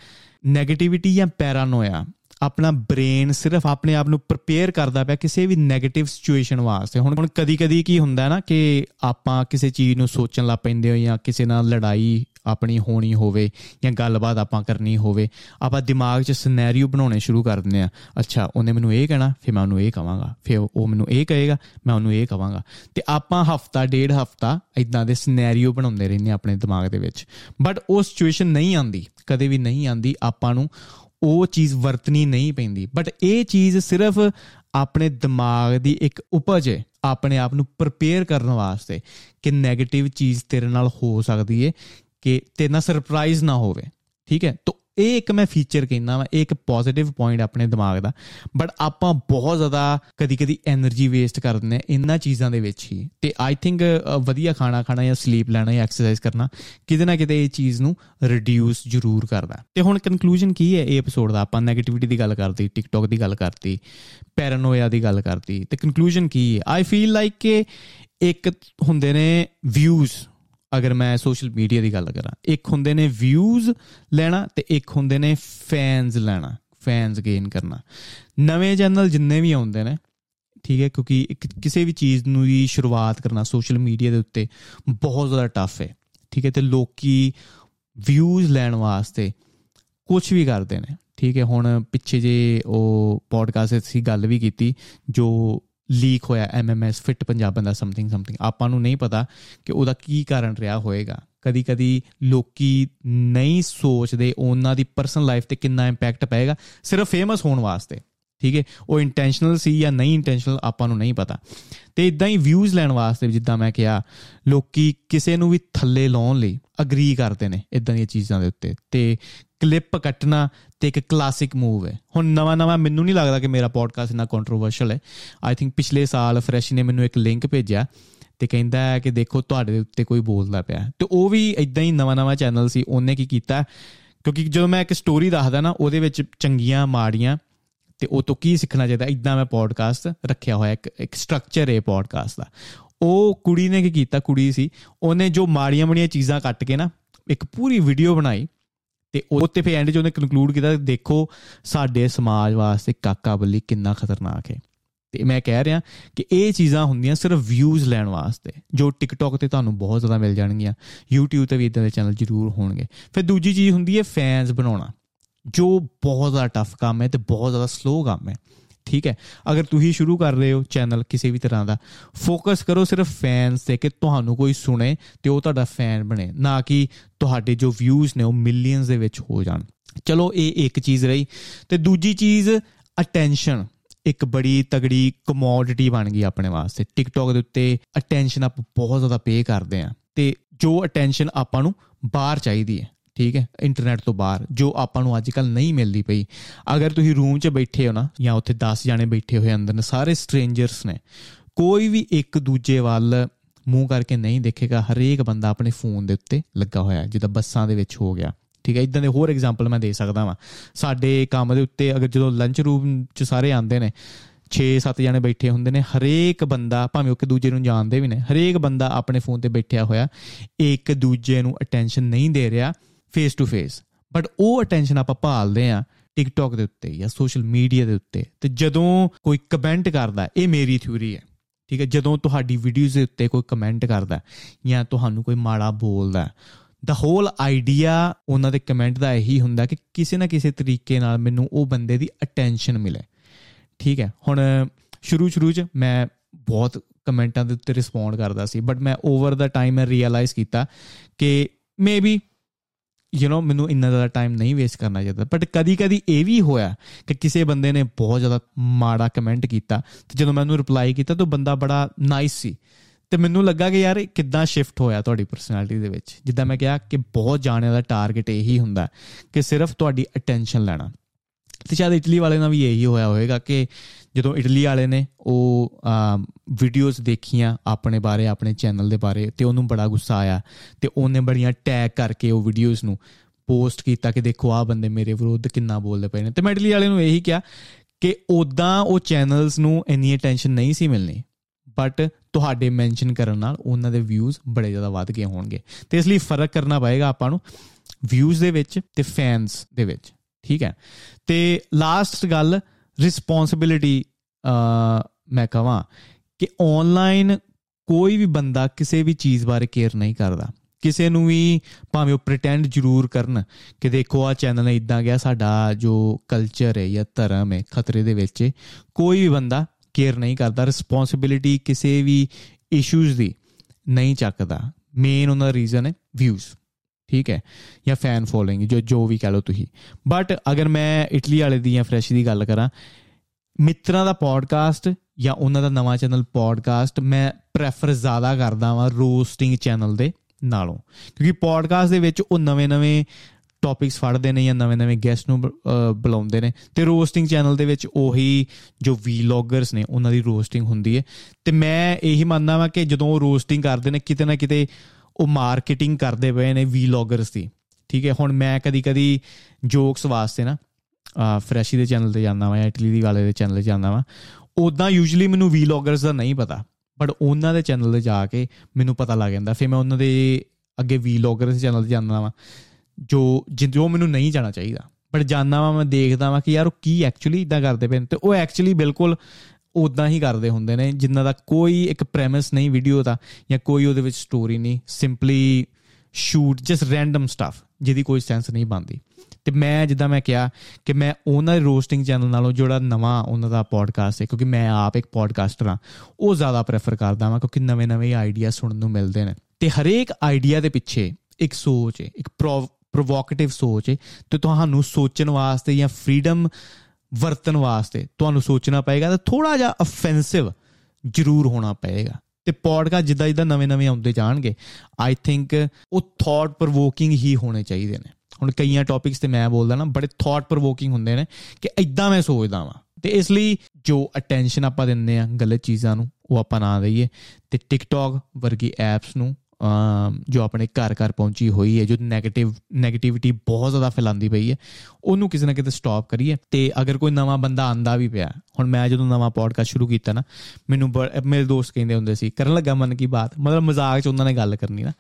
네ਗੇਟਿਵਿਟੀ ਜਾਂ ਪੈਰਾਨੋਇਆ ਆਪਣਾ ਬ੍ਰੇਨ ਸਿਰਫ ਆਪਣੇ ਆਪ ਨੂੰ ਪ੍ਰਪੇਅਰ ਕਰਦਾ ਪਿਆ ਕਿਸੇ ਵੀ 네ਗੇਟਿਵ ਸਿਚੁਏਸ਼ਨ ਵਾਸਤੇ। ਹੁਣ ਹੁਣ ਕਦੀ ਕਦੀ ਕੀ ਹੁੰਦਾ ਨਾ ਕਿ ਆਪਾਂ ਕਿਸੇ ਚੀਜ਼ ਨੂੰ ਸੋਚਣ ਲੱਗ ਪੈਂਦੇ ਹੋ ਜਾਂ ਕਿਸੇ ਨਾਲ ਲੜਾਈ ਆਪਣੀ ਹੋਣੀ ਹੋਵੇ ਜਾਂ ਗੱਲਬਾਤ ਆਪਾਂ ਕਰਨੀ ਹੋਵੇ, ਆਪਾਂ ਦਿਮਾਗ 'ਚ ਸਿਨੈਰੀਓ ਬਣਾਉਣੇ ਸ਼ੁਰੂ ਕਰ ਦਿੰਦੇ ਆ ਅੱਛਾ, ਉਹਨੇ ਮੈਨੂੰ ਇਹ ਕਹਿਣਾ, ਫਿਰ ਮੈਂ ਉਹਨੂੰ ਇਹ ਕਵਾਂਗਾ। ਫਿਰ ਉਹ ਮੈਨੂੰ ਇਹ ਕਹੇਗਾ, ਮੈਂ ਉਹਨੂੰ ਇਹ ਕਵਾਂਗਾ। ਤੇ ਆਪਾਂ ਹਫਤਾ, ਡੇਢ ਹਫਤਾ ਇਦਾਂ ਦੇ ਸਿਨੈਰੀਓ ਬਣਾਉਂਦੇ ਰਹਿੰਦੇ ਆਪਣੇ ਦਿਮਾਗ ਦੇ ਵਿੱਚ। ਬਟ ਉਹ ਸਿਚੁਏਸ਼ਨ ਨਹੀਂ ਆਂਦੀ ਕਦੇ ਵੀ ਨਹੀਂ ਆਂਦੀ ਆਪਾਂ ਨੂੰ ਉਹ ਚੀਜ਼ ਵਰਤਣੀ ਨਹੀਂ ਪੈਂਦੀ। ਬਟ ਇਹ ਚੀਜ਼ ਸਿਰਫ ਆਪਣੇ ਦਿਮਾਗ ਦੀ ਇੱਕ ਉਪਜ ਹੈ, ਆਪਣੇ ਆਪ ਨੂੰ ਪ੍ਰਪੇਅਰ ਕਰਨ ਵਾਸਤੇ ਕਿ 네ਗੇਟਿਵ ਚੀਜ਼ ਤੇਰੇ ਨਾਲ ਹੋ ਸਕਦੀ ਹੈ, ਕਿ ਤੇਰੇ ਨਾਲ ਸਰਪ੍ਰਾਈਜ਼ ਨਾ ਹੋਵੇ। ਠੀਕ ਹੈ? ਤਾਂ ਇਹ ਇੱਕ ਮੈਂ ਫੀਚਰ ਕਹਿੰਦਾ ਵਾ, ਇਹ ਇੱਕ ਪੋਜ਼ਿਟਿਵ ਪੁਆਇੰਟ ਆਪਣੇ ਦਿਮਾਗ ਦਾ ਬਟ ਆਪਾਂ ਬਹੁਤ ਜ਼ਿਆਦਾ ਕਦੀ-ਕਦੀ એનર્ਜੀ ਵੇਸਟ ਕਰ ਦਿੰਦੇ ਆ ਇਹਨਾਂ ਚੀਜ਼ਾਂ ਦੇ ਵਿੱਚ ਹੀ। ਤੇ ਆਈ ਥਿੰਕ ਵਧੀਆ ਖਾਣਾ ਖਾਣਾ ਜਾਂ ਸਲੀਪ ਲੈਣਾ ਜਾਂ ਐਕਸਰਸਾਈਜ਼ ਕਰਨਾ, ਕਿਤੇ ਨਾ ਕਿਤੇ ਇਹ ਚੀਜ਼ ਨੂੰ ਰਿਡਿਊਸ ਜ਼ਰੂਰ ਕਰਦਾ। ਤੇ ਹੁਣ ਕਨਕਲੂਜਨ ਕੀ ਹੈ? ਇਹ ਐਪੀਸੋਡ ਦਾ ਆਪਾਂ 네ਗੇਟਿਵਿਟੀ ਦੀ ਗੱਲ ਕਰਤੀ ਟਿਕਟੌਕ ਦੀ ਗੱਲ ਕਰਤੀ ਪੈਰਾਨੋਇਆ ਦੀ ਗੱਲ ਕਰਤੀ। ਤੇ ਕਨਕਲੂਜਨ ਕੀ ਹੈ? ਆਈ ਫੀਲ ਲਾਈਕ ਕਿ ਇੱਕ ਹੁੰਦੇ ਨੇ ਵਿਊਜ਼ ਅਗਰ ਮੈਂ ਸੋਸ਼ਲ ਮੀਡੀਆ ਦੀ ਗੱਲ ਕਰਾਂ, ਇੱਕ ਹੁੰਦੇ ਨੇ ਵਿਊਜ਼ ਲੈਣਾ ਤੇ ਇੱਕ ਹੁੰਦੇ ਨੇ ਫੈਨਸ ਲੈਣਾ ਫੈਨਸ ਗੇਨ ਕਰਨਾ। ਨਵੇਂ ਚੈਨਲ ਜਿੰਨੇ ਵੀ ਆਉਂਦੇ ਨੇ, ਠੀਕ ਹੈ, ਕਿਉਂਕਿ ਕਿਸੇ ਵੀ ਚੀਜ਼ ਨੂੰ ਦੀ ਸ਼ੁਰੂਆਤ ਕਰਨਾ ਸੋਸ਼ਲ ਮੀਡੀਆ ਦੇ ਉੱਤੇ ਬਹੁਤ ਜ਼ਿਆਦਾ ਟਫ ਹੈ, ਠੀਕ ਹੈ, ਤੇ ਲੋਕੀ ਵਿਊਜ਼ ਲੈਣ ਵਾਸਤੇ ਕੁਝ ਵੀ ਕਰਦੇ ਨੇ, ਠੀਕ ਹੈ, ਹੁਣ ਪਿੱਛੇ ਜੇ ਉਹ ਪੋਡਕਾਸਟ ਸੀ ਗੱਲ ਵੀ ਕੀਤੀ, ਜੋ ਲੀਕ ਹੋਇਆ ਐਮਐਮਐਸ ਫਿਟ ਪੰਜਾਬ ਦਾ ਸਮਥਿੰਗ ਸਮਥਿੰਗ ਆਪਾਂ ਨੂੰ ਨਹੀਂ ਪਤਾ ਕਿ ਉਹਦਾ ਕੀ ਕਾਰਨ ਰਿਹਾ ਹੋਏਗਾ। ਕਦੀ ਕਦੀ ਲੋਕੀ ਨਹੀਂ ਸੋਚਦੇ ਉਹਨਾਂ ਦੀ ਪਰਸਨਲ ਲਾਈਫ ਤੇ ਕਿੰਨਾ ਇੰਪੈਕਟ ਪਏਗਾ। ਸਿਰਫ ਫੇਮਸ ਹੋਣ ਵਾਸਤੇ। ਠੀਕ ਹੈ? ਉਹ ਇੰਟੈਂਸ਼ਨਲ ਸੀ ਜਾਂ ਨਹੀਂ ਇੰਟੈਂਸ਼ਨਲ ਆਪਾਂ ਨੂੰ ਨਹੀਂ ਪਤਾ। ਤੇ ਇਦਾਂ ਹੀ ਵਿਊਜ਼ ਲੈਣ ਵਾਸਤੇ ਜਿੱਦਾਂ ਮੈਂ ਕਿਹਾ, ਲੋਕੀ ਕਿਸੇ ਨੂੰ ਵੀ ਥੱਲੇ ਲਾਉਣ ਲਈ ਅਗਰੀ ਕਰਦੇ ਨੇ ਇਦਾਂ ਦੀਆਂ ਚੀਜ਼ਾਂ ਦੇ ਉੱਤੇ। ਤੇ ਕਲਿੱਪ ਕੱਟਣਾ ਤੇ ਇੱਕ ਕਲਾਸਿਕ ਮੂਵ ਹੈ। ਹੁਣ ਨਵਾਂ ਨਵਾਂ ਮੈਨੂੰ ਨਹੀਂ ਲੱਗਦਾ ਕਿ ਮੇਰਾ ਪੋਡਕਾਸਟ ਇਨਾ ਕੰਟਰੋਵਰਸ਼ੀਅਲ ਹੈ। ਆਈ ਥਿੰਕ ਪਿਛਲੇ ਸਾਲ ਫਰੈਸ਼ ਨੇ ਮੈਨੂੰ ਇੱਕ ਲਿੰਕ ਭੇਜਿਆ ਤੇ ਕਹਿੰਦਾ ਹੈ ਕਿ ਦੇਖੋ ਤੁਹਾਡੇ ਉੱਤੇ ਕੋਈ ਬੋਲਦਾ ਪਿਆ। ਤੇ ਉਹ ਵੀ ਇਦਾਂ ਹੀ ਨਵਾਂ ਨਵਾਂ ਚੈਨਲ ਸੀ, ਉਹਨੇ ਕੀ ਕੀਤਾ? ਕਿਉਂਕਿ ਜਦੋਂ ਮੈਂ ਇੱਕ ਸਟੋਰੀ ਦੱਸਦਾ ਨਾ, ਉਹਦੇ ਵਿੱਚ ਚੰਗੀਆਂ, ਮਾੜੀਆਂ ਤੇ ਉਹ ਤੋਂ ਕੀ ਸਿੱਖਣਾ ਚਾਹੀਦਾ? ਇਦਾਂ ਮੈਂ ਪੋਡਕਾਸਟ ਰੱਖਿਆ ਹੋਇਆ, ਇੱਕ ਇੱਕ ਸਟਰਕਚਰ ਹੈ ਪੋਡਕਾਸਟ ਦਾ। ਉਹ ਕੁੜੀ ਨੇ ਕੀ ਕੀਤਾ? ਕੁੜੀ ਸੀ। ਉਹਨੇ ਜੋ ਮਾੜੀਆਂ ਮੜੀਆਂ ਚੀਜ਼ਾਂ ਕੱਟ ਕੇ ਨਾ, ਇੱਕ ਪੂਰੀ ਵੀਡੀਓ ਬਣਾਈ ਤੇ ਉਹ ਤੇ ਫੇ ਐਂਡ 'ਚ ਉਹਨੇ ਕਨਕਲੂਡ ਕੀਤਾ, ਦੇਖੋ ਸਾਡੇ ਸਮਾਜ ਵਾਸਤੇ ਕਾਕਾ ਬੱਲੀ ਕਿੰਨਾ ਖਤਰਨਾਕ ਹੈ। ਤੇ ਮੈਂ ਕਹਿ ਰਿਹਾ ਕਿ ਇਹ ਚੀਜ਼ਾਂ ਹੁੰਦੀਆਂ ਸਿਰਫ ਵਿਊਜ਼ ਲੈਣ ਵਾਸਤੇ, ਜੋ ਟਿਕਟੌਕ ਤੇ ਤੁਹਾਨੂੰ ਬਹੁਤ ਜ਼ਿਆਦਾ ਮਿਲ ਜਾਣਗੀਆਂ, YouTube ਤੇ ਵੀ ਇਦਾਂ ਦੇ ਚੈਨਲ ਜ਼ਰੂਰ ਹੋਣਗੇ। ਫਿਰ ਦੂਜੀ ਚੀਜ਼ ਹੁੰਦੀ ਹੈ ਫੈਨਸ ਬਣਾਉਣਾ। ਜੋ ਬਹੁਤ ਜ਼ਿਆਦਾ ਟਫ ਕੰਮ ਹੈ ਤੇ ਬਹੁਤ ਜ਼ਿਆਦਾ ਸਲੋ ਕੰਮ ਹੈ, ਠੀਕ ਹੈ? ਅਗਰ ਤੁਸੀਂ ਸ਼ੁਰੂ ਕਰ ਰਹੇ ਹੋ ਚੈਨਲ ਕਿਸੇ ਵੀ ਤਰ੍ਹਾਂ ਦਾ ਫੋਕਸ ਕਰੋ ਸਿਰਫ ਫੈਨਸ ਤੇ ਕਿ ਤੁਹਾਨੂੰ ਕੋਈ ਸੁਣੇ ਤੇ ਉਹ ਤੁਹਾਡਾ ਫੈਨ ਬਣੇ, ਨਾ ਕਿ ਤੁਹਾਡੇ ਜੋ ਵਿਊਜ਼ ਨੇ ਉਹ ਮਿਲੀਅਨਸ ਦੇ ਵਿੱਚ ਹੋ ਜਾਣ। ਚਲੋ, ਇਹ ਇੱਕ ਚੀਜ਼ ਰਹੀ ਤੇ ਦੂਜੀ ਚੀਜ਼ ਅਟੈਂਸ਼ਨ ਇੱਕ ਬੜੀ ਤਗੜੀ ਕਮੋਡਿਟੀ ਬਣ ਗਈ ਆਪਣੇ ਵਾਸਤੇ। ਟਿਕਟੌਕ ਦੇ ਉੱਤੇ ਅਟੈਂਸ਼ਨ ਆਪ ਬਹੁਤ ਜ਼ਿਆਦਾ ਪੇ ਕਰਦੇ ਆ ਤੇ ਜੋ ਅਟੈਂਸ਼ਨ ਆਪਾਂ ਨੂੰ ਬਾਹਰ ਚਾਹੀਦੀ ਹੈ। ਠੀਕ ਹੈ ਇੰਟਰਨੈਟ ਤੋਂ ਬਾਹਰ, ਜੋ ਆਪਾਂ ਨੂੰ ਅੱਜ ਕੱਲ ਨਹੀਂ ਮਿਲਦੀ ਪਈ। ਅਗਰ ਤੁਸੀਂ ਰੂਮ 'ਚ ਬੈਠੇ ਹੋ ਨਾ, ਜਾਂ ਉੱਥੇ 10 ਜਾਣੇ ਬੈਠੇ ਹੋਏ ਅੰਦਰ ਨੇ, ਸਾਰੇ ਸਟ੍ਰੇਂਜਰਸ ਨੇ, ਕੋਈ ਵੀ ਇੱਕ ਦੂਜੇ ਵੱਲ ਮੂੰਹ ਕਰਕੇ ਨਹੀਂ ਦੇਖੇਗਾ, ਹਰੇਕ ਬੰਦਾ ਆਪਣੇ ਫੋਨ ਦੇ ਉੱਤੇ ਲੱਗਾ ਹੋਇਆ ਜਿੱਦਾਂ ਬੱਸਾਂ ਦੇ ਵਿੱਚ ਹੋ ਗਿਆ। ਠੀਕ ਹੈ, ਇਦਾਂ ਦੇ ਹੋਰ ਐਗਜ਼ਾਮਪਲ ਮੈਂ ਦੇ ਸਕਦਾ ਵਾਂ। ਸਾਡੇ ਕੰਮ ਦੇ ਉੱਤੇ ਅਗਰ ਜਦੋਂ ਲੰਚ ਰੂਮ 'ਚ ਸਾਰੇ ਆਉਂਦੇ ਨੇ 6-7 ਜਣੇ ਬੈਠੇ ਹੁੰਦੇ ਨੇ, ਹਰੇਕ ਬੰਦਾ, ਭਾਵੇਂ ਉਹ ਇੱਕ ਦੂਜੇ ਨੂੰ ਜਾਣਦੇ ਵੀ ਨੇ, ਹਰੇਕ ਬੰਦਾ ਆਪਣੇ ਫੋਨ ਤੇ ਬੈਠਿਆ ਹੋਇਆ, ਇੱਕ ਦੂਜੇ ਨੂੰ ਅਟੈਂਸ਼ਨ ਨਹੀਂ ਦੇ ਰਿਹਾ। ਫੇਸ ਟੂ ਫੇਸ ਬਟ ਉਹ ਅਟੈਂਸ਼ਨ ਆਪਾਂ ਭਾਲਦੇ ਆ ਟਿਕਟੌਕ ਦੇ ਉੱਤੇ ਜਾਂ ਸੋਸ਼ਲ ਮੀਡੀਆ ਦੇ ਉੱਤੇ ਤੇ ਜਦੋਂ ਕੋਈ ਕਮੈਂਟ ਕਰਦਾ, ਇਹ ਮੇਰੀ ਥਿਊਰੀ ਹੈ, ਠੀਕ ਹੈ? ਜਦੋਂ ਤੁਹਾਡੀ ਵੀਡੀਓਜ਼ ਦੇ ਉੱਤੇ ਕੋਈ ਕਮੈਂਟ ਕਰਦਾ ਜਾਂ ਤੁਹਾਨੂੰ ਕੋਈ ਮਾੜਾ ਬੋਲਦਾ ਦਾ ਹੋਲ ਆਈਡੀਆ ਉਹਨਾਂ ਦੇ ਕਮੈਂਟ ਦਾ ਇਹੀ ਹੁੰਦਾ ਕਿ ਕਿਸੇ ਨਾ ਕਿਸੇ ਤਰੀਕੇ ਨਾਲ ਮੈਨੂੰ ਉਹ ਬੰਦੇ ਦੀ ਅਟੈਂਸ਼ਨ ਮਿਲੇ, ਠੀਕ ਹੈ? ਹੁਣ ਸ਼ੁਰੂ ਸ਼ੁਰੂ ਚ ਮੈਂ ਬਹੁਤ ਕਮੈਂਟਾਂ ਦੇ ਉੱਤੇ ਰਿਸਪੌਂਡ ਕਰਦਾ ਸੀ ਬਟ ਮੈਂ ਓਵਰ ਦਾ ਟਾਈਮ ਮੈਂ ਰੀਅਲਾਈਜ਼ ਕੀਤਾ ਕਿ ਮੇਬੀ ਯੂ نو ਮੈਨੂੰ ਇੰਨਾ ਜ਼ਿਆਦਾ ਟਾਈਮ ਨਹੀਂ ਵੇਸਟ ਕਰਨਾ ਚਾਹੀਦਾ। ਬਟ ਕਦੀ ਕਦੀ ਇਹ ਵੀ ਹੋਇਆ ਕਿ ਕਿਸੇ ਬੰਦੇ ਨੇ ਬਹੁਤ ਜ਼ਿਆਦਾ ਮਾੜਾ ਕਮੈਂਟ ਕੀਤਾ ਤੇ ਜਦੋਂ ਮੈਂ ਉਹਨੂੰ ਰਿਪਲਾਈ ਕੀਤਾ ਤਾਂ ਬੰਦਾ ਬੜਾ ਨਾਈਸ ਸੀ। ਤੇ ਮੈਨੂੰ ਲੱਗਾ ਕਿ ਯਾਰ ਕਿੱਦਾਂ ਸ਼ਿਫਟ ਹੋਇਆ ਤੁਹਾਡੀ ਪਰਸਨੈਲਿਟੀ ਦੇ ਵਿੱਚ? ਜਿੱਦਾਂ ਮੈਂ ਕਿਹਾ ਕਿ ਬਹੁਤ ਜਾਣਿਆਂ ਦਾ ਟਾਰਗੇਟ ਇਹੀ ਹੁੰਦਾ ਕਿ ਸਿਰਫ ਤੁਹਾਡੀ ਅਟੈਂਸ਼ਨ ਲੈਣਾ। ਤੇ ਸ਼ਾਇਦ ਇਟਲੀ ਵਾਲੇ ਨਾਲ ਵੀ ਇਹੀ ਹੋਇਆ ਹੋਵੇਗਾ ਕਿ ਜਦੋਂ ਇਟਲੀ ਵਾਲੇ ਨੇ ਉਹ ਵੀਡੀਓਜ਼ ਦੇਖੀਆਂ ਆਪਣੇ ਬਾਰੇ, ਆਪਣੇ ਚੈਨਲ ਦੇ ਬਾਰੇ, ਤੇ ਉਹਨੂੰ ਬੜਾ ਗੁੱਸਾ ਆਇਆ ਤੇ ਉਹਨੇ ਬੜੀਆਂ ਟੈਗ ਕਰਕੇ ਉਹ ਵੀਡੀਓਜ਼ ਨੂੰ ਪੋਸਟ ਕੀਤਾ ਕਿ ਦੇਖੋ ਆ ਬੰਦੇ ਮੇਰੇ ਵਿਰੁੱਧ ਕਿੰਨਾ ਬੋਲਦੇ ਪਏ ਨੇ। ਤੇ ਮੈਂ ਇਟਲੀ ਵਾਲੇ ਨੂੰ ਇਹੀ ਕਿਹਾ ਕਿ ਉਦਾਂ ਉਹ ਚੈਨਲਸ ਨੂੰ ਇੰਨੀ ਅਟੈਂਸ਼ਨ ਨਹੀਂ ਸੀ ਮਿਲਣੀ ਬਟ ਤੁਹਾਡੇ ਮੈਂਸ਼ਨ ਕਰਨ ਨਾਲ ਉਹਨਾਂ ਦੇ ਵਿਊਜ਼ ਬੜੇ ਜ਼ਿਆਦਾ ਵੱਧ ਗਏ ਹੋਣਗੇ। ਤੇ ਇਸ ਲਈ ਫ਼ਰਕ ਕਰਨਾ ਪਏਗਾ ਆਪਾਂ ਨੂੰ ਵਿਊਜ਼ ਦੇ ਵਿੱਚ ਤੇ ਫੈਨਸ ਦੇ ਵਿੱਚ, ਠੀਕ ਹੈ। ਤੇ ਲਾਸਟ ਗੱਲ ਰਿਸਪੌਂਸਿਬਿਲਿਟੀ ਮੈਂ ਕਹਾਂ ਕਿ ਆਨਲਾਈਨ ਕੋਈ ਵੀ ਬੰਦਾ ਕਿਸੇ ਵੀ ਚੀਜ਼ ਬਾਰੇ ਕੇਅਰ ਨਹੀਂ ਕਰਦਾ। ਕਿਸੇ ਨੂੰ ਵੀ ਭਾਵੇਂ ਉਹ ਪ੍ਰੀਟੈਂਡ ਜ਼ਰੂਰ ਕਰਨ ਕਿ ਦੇਖੋ ਆ ਚੈਨਲ ਇਦਾਂ ਗਿਆ, ਸਾਡਾ ਜੋ ਕਲਚਰ ਹੈ ਜਾਂ ਧਰਮ ਹੈ, ਖਤਰੇ ਦੇ ਵਿੱਚ ਕੋਈ ਵੀ ਬੰਦਾ ਕੇਅਰ ਨਹੀਂ ਕਰਦਾ ਰਿਸਪੌਂਸਿਬਿਲਿਟੀ ਕਿਸੇ ਵੀ ਇਸ਼ੂਜ਼ ਦੀ ਨਹੀਂ ਚੱਕਦਾ। ਮੇਨ ਉਹਨਾਂ ਦਾ ਰੀਜ਼ਨ ਹੈ ਵਿਊਜ਼ ਠੀਕ ਹੈ, ਜਾਂ ਫੈਨ ਫੋਲੋਇੰਗ ਜੋ ਜੋ ਵੀ ਕਹ ਲਓ ਤੁਸੀਂ। ਬਟ ਅਗਰ ਮੈਂ ਇਟਲੀ ਵਾਲੇ ਦੀ ਜਾਂ ਫਰੈਸ਼ ਦੀ ਗੱਲ ਕਰਾਂ, ਮਿੱਤਰਾਂ ਦਾ ਪੋਡਕਾਸਟ ਜਾਂ ਉਹਨਾਂ ਦਾ ਨਵਾਂ ਚੈਨਲ ਪੋਡਕਾਸਟ ਮੈਂ ਪ੍ਰੈਫਰ ਜ਼ਿਆਦਾ ਕਰਦਾ ਵਾਂ ਰੋਸਟਿੰਗ ਚੈਨਲ ਦੇ ਨਾਲੋਂ। ਕਿਉਂਕਿ ਪੋਡਕਾਸਟ ਦੇ ਵਿੱਚ ਉਹ ਨਵੇਂ-ਨਵੇਂ ਟੌਪਿਕਸ ਫੜਦੇ ਨੇ ਜਾਂ ਨਵੇਂ-ਨਵੇਂ ਗੈਸਟ ਨੂੰ ਬੁਲਾਉਂਦੇ ਨੇ। ਤੇ ਰੋਸਟਿੰਗ ਚੈਨਲ ਦੇ ਵਿੱਚ ਉਹੀ ਜੋ ਵੀਲੌਗਰਸ ਨੇ, ਉਹਨਾਂ ਦੀ ਰੋਸਟਿੰਗ ਹੁੰਦੀ ਹੈ। ਤੇ ਮੈਂ ਇਹੀ ਮੰਨਦਾ ਵਾਂ ਕਿ ਜਦੋਂ ਉਹ ਰੋਸਟਿੰਗ ਕਰਦੇ ਨੇ, ਕਿਤੇ ਨਾ ਕਿਤੇ ਉਹ ਮਾਰਕੀਟਿੰਗ ਕਰਦੇ ਪਏ ਨੇ ਵੀਲੌਗਰਸ ਦੀ। ਠੀਕ ਹੈ, ਹੁਣ ਮੈਂ ਕਦੀ-ਕਦੀ ਜੋਕਸ ਵਾਸਤੇ ਨਾ ਫਰੈਸ਼ੀ ਦੇ ਚੈਨਲ ਤੇ ਜਾਂਦਾ ਵਾਂ ਜਾਂ ਇਟਲੀ ਦੀ ਵਾਲੇ ਦੇ ਚੈਨਲ ਤੇ ਜਾਂਦਾ ਵਾਂ ਉਦਾਂ ਯੂਜੂਲੀ ਮੈਨੂੰ ਵੀਲੌਗਰਸ ਦਾ ਨਹੀਂ ਪਤਾ। ਬਟ ਉਹਨਾਂ ਦੇ ਚੈਨਲ ਤੇ ਜਾ ਕੇ ਮੈਨੂੰ ਪਤਾ ਲੱਗ ਜਾਂਦਾ, ਫਿਰ ਮੈਂ ਉਹਨਾਂ ਦੇ ਅੱਗੇ ਵੀਲੌਗਰਸ ਚੈਨਲ ਤੇ ਜਾਂਦਾ ਵਾਂ, ਜੋ ਜੋ ਮੈਨੂੰ ਨਹੀਂ ਜਾਣਾ ਚਾਹੀਦਾ। ਬਟ ਜਾਣਦਾ ਵਾਂ, ਮੈਂ ਦੇਖਦਾ ਵਾਂ ਕਿ ਯਾਰ ਉਹ ਕੀ ਐਕਚੁਅਲੀ ਇਦਾਂ ਕਰਦੇ ਪਏ ਤੇ ਉਹ ਐਕਚੁਅਲੀ ਬਿਲਕੁਲ ਉਦਾਂ ਹੀ ਕਰਦੇ ਹੁੰਦੇ ਨੇ ਜਿੰਨਾ ਦਾ ਕੋਈ ਇੱਕ ਪ੍ਰੈਮਿਸ ਨਹੀਂ ਵੀਡੀਓ ਦਾ ਜਾਂ ਕੋਈ ਉਹਦੇ ਵਿੱਚ ਸਟੋਰੀ ਨਹੀਂ simply shoot just random stuff ਜਿਹਦੀ ਕੋਈ ਸੈਂਸ ਨਹੀਂ ਬਣਦੀ। ਤੇ ਮੈਂ ਜਿੱਦਾਂ ਮੈਂ ਕਿਹਾ ਕਿ ਮੈਂ ਉਹਨਾਂ ਦੇ ਰੋਸਟਿੰਗ ਚੈਨਲ ਨਾਲੋਂ ਜਿਹੜਾ ਨਵਾਂ ਉਹਨਾਂ ਦਾ ਪੋਡਕਾਸਟ ਹੈ, ਕਿਉਂਕਿ ਮੈਂ ਆਪ ਇੱਕ ਪੋਡਕਾਸਟਰ ਹਾਂ, ਉਹ ਜ਼ਿਆਦਾ ਪ੍ਰੈਫਰ ਕਰਦਾ ਹਾਂ ਕਿਉਂਕਿ ਨਵੇਂ-ਨਵੇਂ ਆਈਡੀਆ ਸੁਣਨ ਨੂੰ ਮਿਲਦੇ ਨੇ। ਤੇ ਹਰੇਕ ਆਈਡੀਆ ਦੇ ਪਿੱਛੇ ਇੱਕ ਸੋਚ ਹੈ, ਇੱਕ ਪ੍ਰੋਵੋਕੇਟਿਵ ਸੋਚ ਹੈ, ਤੇ ਤੁਹਾਨੂੰ ਸੋਚਣ ਵਾਸਤੇ ਜਾਂ ਫਰੀडम ਵਰਤਣ ਵਾਸਤੇ ਤੁਹਾਨੂੰ ਸੋਚਣਾ ਪਏਗਾ ਤਾਂ ਥੋੜਾ ਜਿਹਾ ਅਫੈਂਸਿਵ ਜ਼ਰੂਰ ਹੋਣਾ ਪਏਗਾ। ਤੇ ਪੋਡਕਾਸਟ ਜਿੱਦਾਂ ਜਿੱਦਾਂ ਨਵੇਂ-ਨਵੇਂ ਆਉਂਦੇ ਜਾਣਗੇ ਆਈ ਥਿੰਕ ਉਹ ਥਾਟ ਪ੍ਰੋਵੋਕਿੰਗ ਹੀ ਹੋਣੇ ਚਾਹੀਦੇ ਨੇ। ਹੁਣ ਕਈਆਂ ਟੌਪਿਕਸ ਤੇ ਮੈਂ ਬੋਲਦਾ ਨਾ, ਬੜੇ ਥਾਟ ਪ੍ਰੋਵੋਕਿੰਗ ਹੁੰਦੇ ਨੇ ਕਿ ਇਦਾਂ ਮੈਂ ਸੋਚਦਾ ਵਾਂ। ਤੇ ਇਸ ਲਈ ਜੋ ਅਟੈਂਸ਼ਨ ਆਪਾਂ ਦਿੰਦੇ ਆ ਗਲਤ ਚੀਜ਼ਾਂ ਨੂੰ, ਉਹ ਆਪਾਂ ਨਾ ਦਈਏ। ਤੇ ਟਿਕਟੌਕ ਵਰਗੀ ਐਪਸ ਨੂੰ ਜੋ ਆਪਣੇ ਘਰ ਘਰ ਪਹੁੰਚੀ ਹੋਈ ਹੈ, ਜੋ 네ਗੇਟਿਵ 네ਗੇਟਿਵਿਟੀ ਬਹੁਤ ਜ਼ਿਆਦਾ ਫੈਲਾਉਂਦੀ ਪਈ ਹੈ, ਉਹਨੂੰ ਕਿਸੇ ਨਾ ਕਿਤੇ ਸਟਾਪ ਕਰੀਏ। ਤੇ ਅਗਰ ਕੋਈ ਨਵਾਂ ਬੰਦਾ ਆਂਦਾ ਵੀ ਪਿਆ, ਹੁਣ ਮੈਂ ਜਦੋਂ ਨਵਾਂ ਪੋਡਕਾਸਟ ਸ਼ੁਰੂ ਕੀਤਾ ਨਾ, ਮੈਨੂੰ ਮੇਰੇ ਦੋਸਤ ਕਹਿੰਦੇ ਹੁੰਦੇ ਸੀ, ਕਰਨ ਲੱਗਾ ਮਨ ਕੀ ਬਾਤ, ਮਤਲਬ ਮਜ਼ਾਕ ਚ ਉਹਨਾਂ ਨੇ ਗੱਲ ਕਰਨੀ ਨਾ।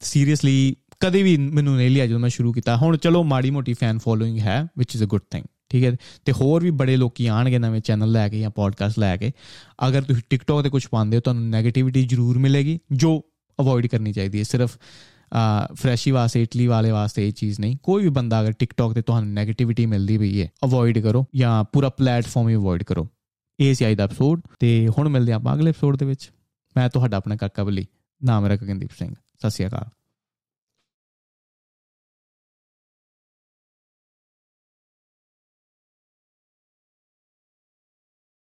ਸੀਰੀਅਸਲੀ ਕਦੇ ਵੀ ਮੈਨੂੰ ਨਹੀਂ ਲਿਆ ਜਦੋਂ ਮੈਂ ਸ਼ੁਰੂ ਕੀਤਾ। ਹੁਣ ਚਲੋ, ਮਾੜੀ ਮੋਟੀ ਫੈਨ ਫੋਲੋਇੰਗ ਹੈ which is a good thing ਠੀਕ ਹੈ? ਤੇ ਹੋਰ ਵੀ ਬੜੇ ਲੋਕੀ ਆਣਗੇ ਨਵੇਂ ਚੈਨਲ ਲੈ ਕੇ ਜਾਂ ਪੋਡਕਾਸਟ ਲੈ ਕੇ। ਅਗਰ ਤੁਸੀਂ ਟਿਕਟੌਕ ਤੇ ਕੁਝ ਪਾਉਂਦੇ ਹੋ, ਤੁਹਾਨੂੰ 네ਗੇਟਿਵਿਟੀ ਜ਼ਰੂਰ ਮਿਲੇਗੀ, ਜੋ ਅਵੋਇਡ ਕਰਨੀ ਚਾਹੀਦੀ ਹੈ। ਸਿਰਫ ਫਰੈਸ਼ੀ ਵਾਸਤੇ, ਇਟਲੀ ਵਾਲੇ ਵਾਸਤੇ ਇਹ ਚੀਜ਼ ਨਹੀਂ। ਕੋਈ ਵੀ ਬੰਦਾ ਅਗਰ ਟਿਕਟੌਕ ਤੇ ਤੁਹਾਨੂੰ 네ਗੇਟਿਵਿਟੀ ਮਿਲਦੀ ਪਈ ਹੈ ਅਵੋਇਡ ਕਰੋ ਜਾਂ ਪੂਰਾ ਪਲੇਟਫਾਰਮ ਹੀ ਅਵੋਇਡ ਕਰੋ। ਇਹ ਸੀ ਅੱਜ ਦਾ ਐਪੀਸੋਡ ਤੇ ਹੁਣ ਮਿਲਦੇ ਆਪਾਂ ਅਗਲੇ ਐਪੀਸੋਡ ਦੇ ਵਿੱਚ। ਮੈਂ ਤੁਹਾਡਾ ਆਪਣਾ ਕਾਕਾ ਬਲੀ, ਨਾਮ ਮੇਰਾ ਗਗਨਦੀਪ ਸਿੰਘ। ਸਤਿ ਸ਼੍ਰੀ ਅਕਾਲ।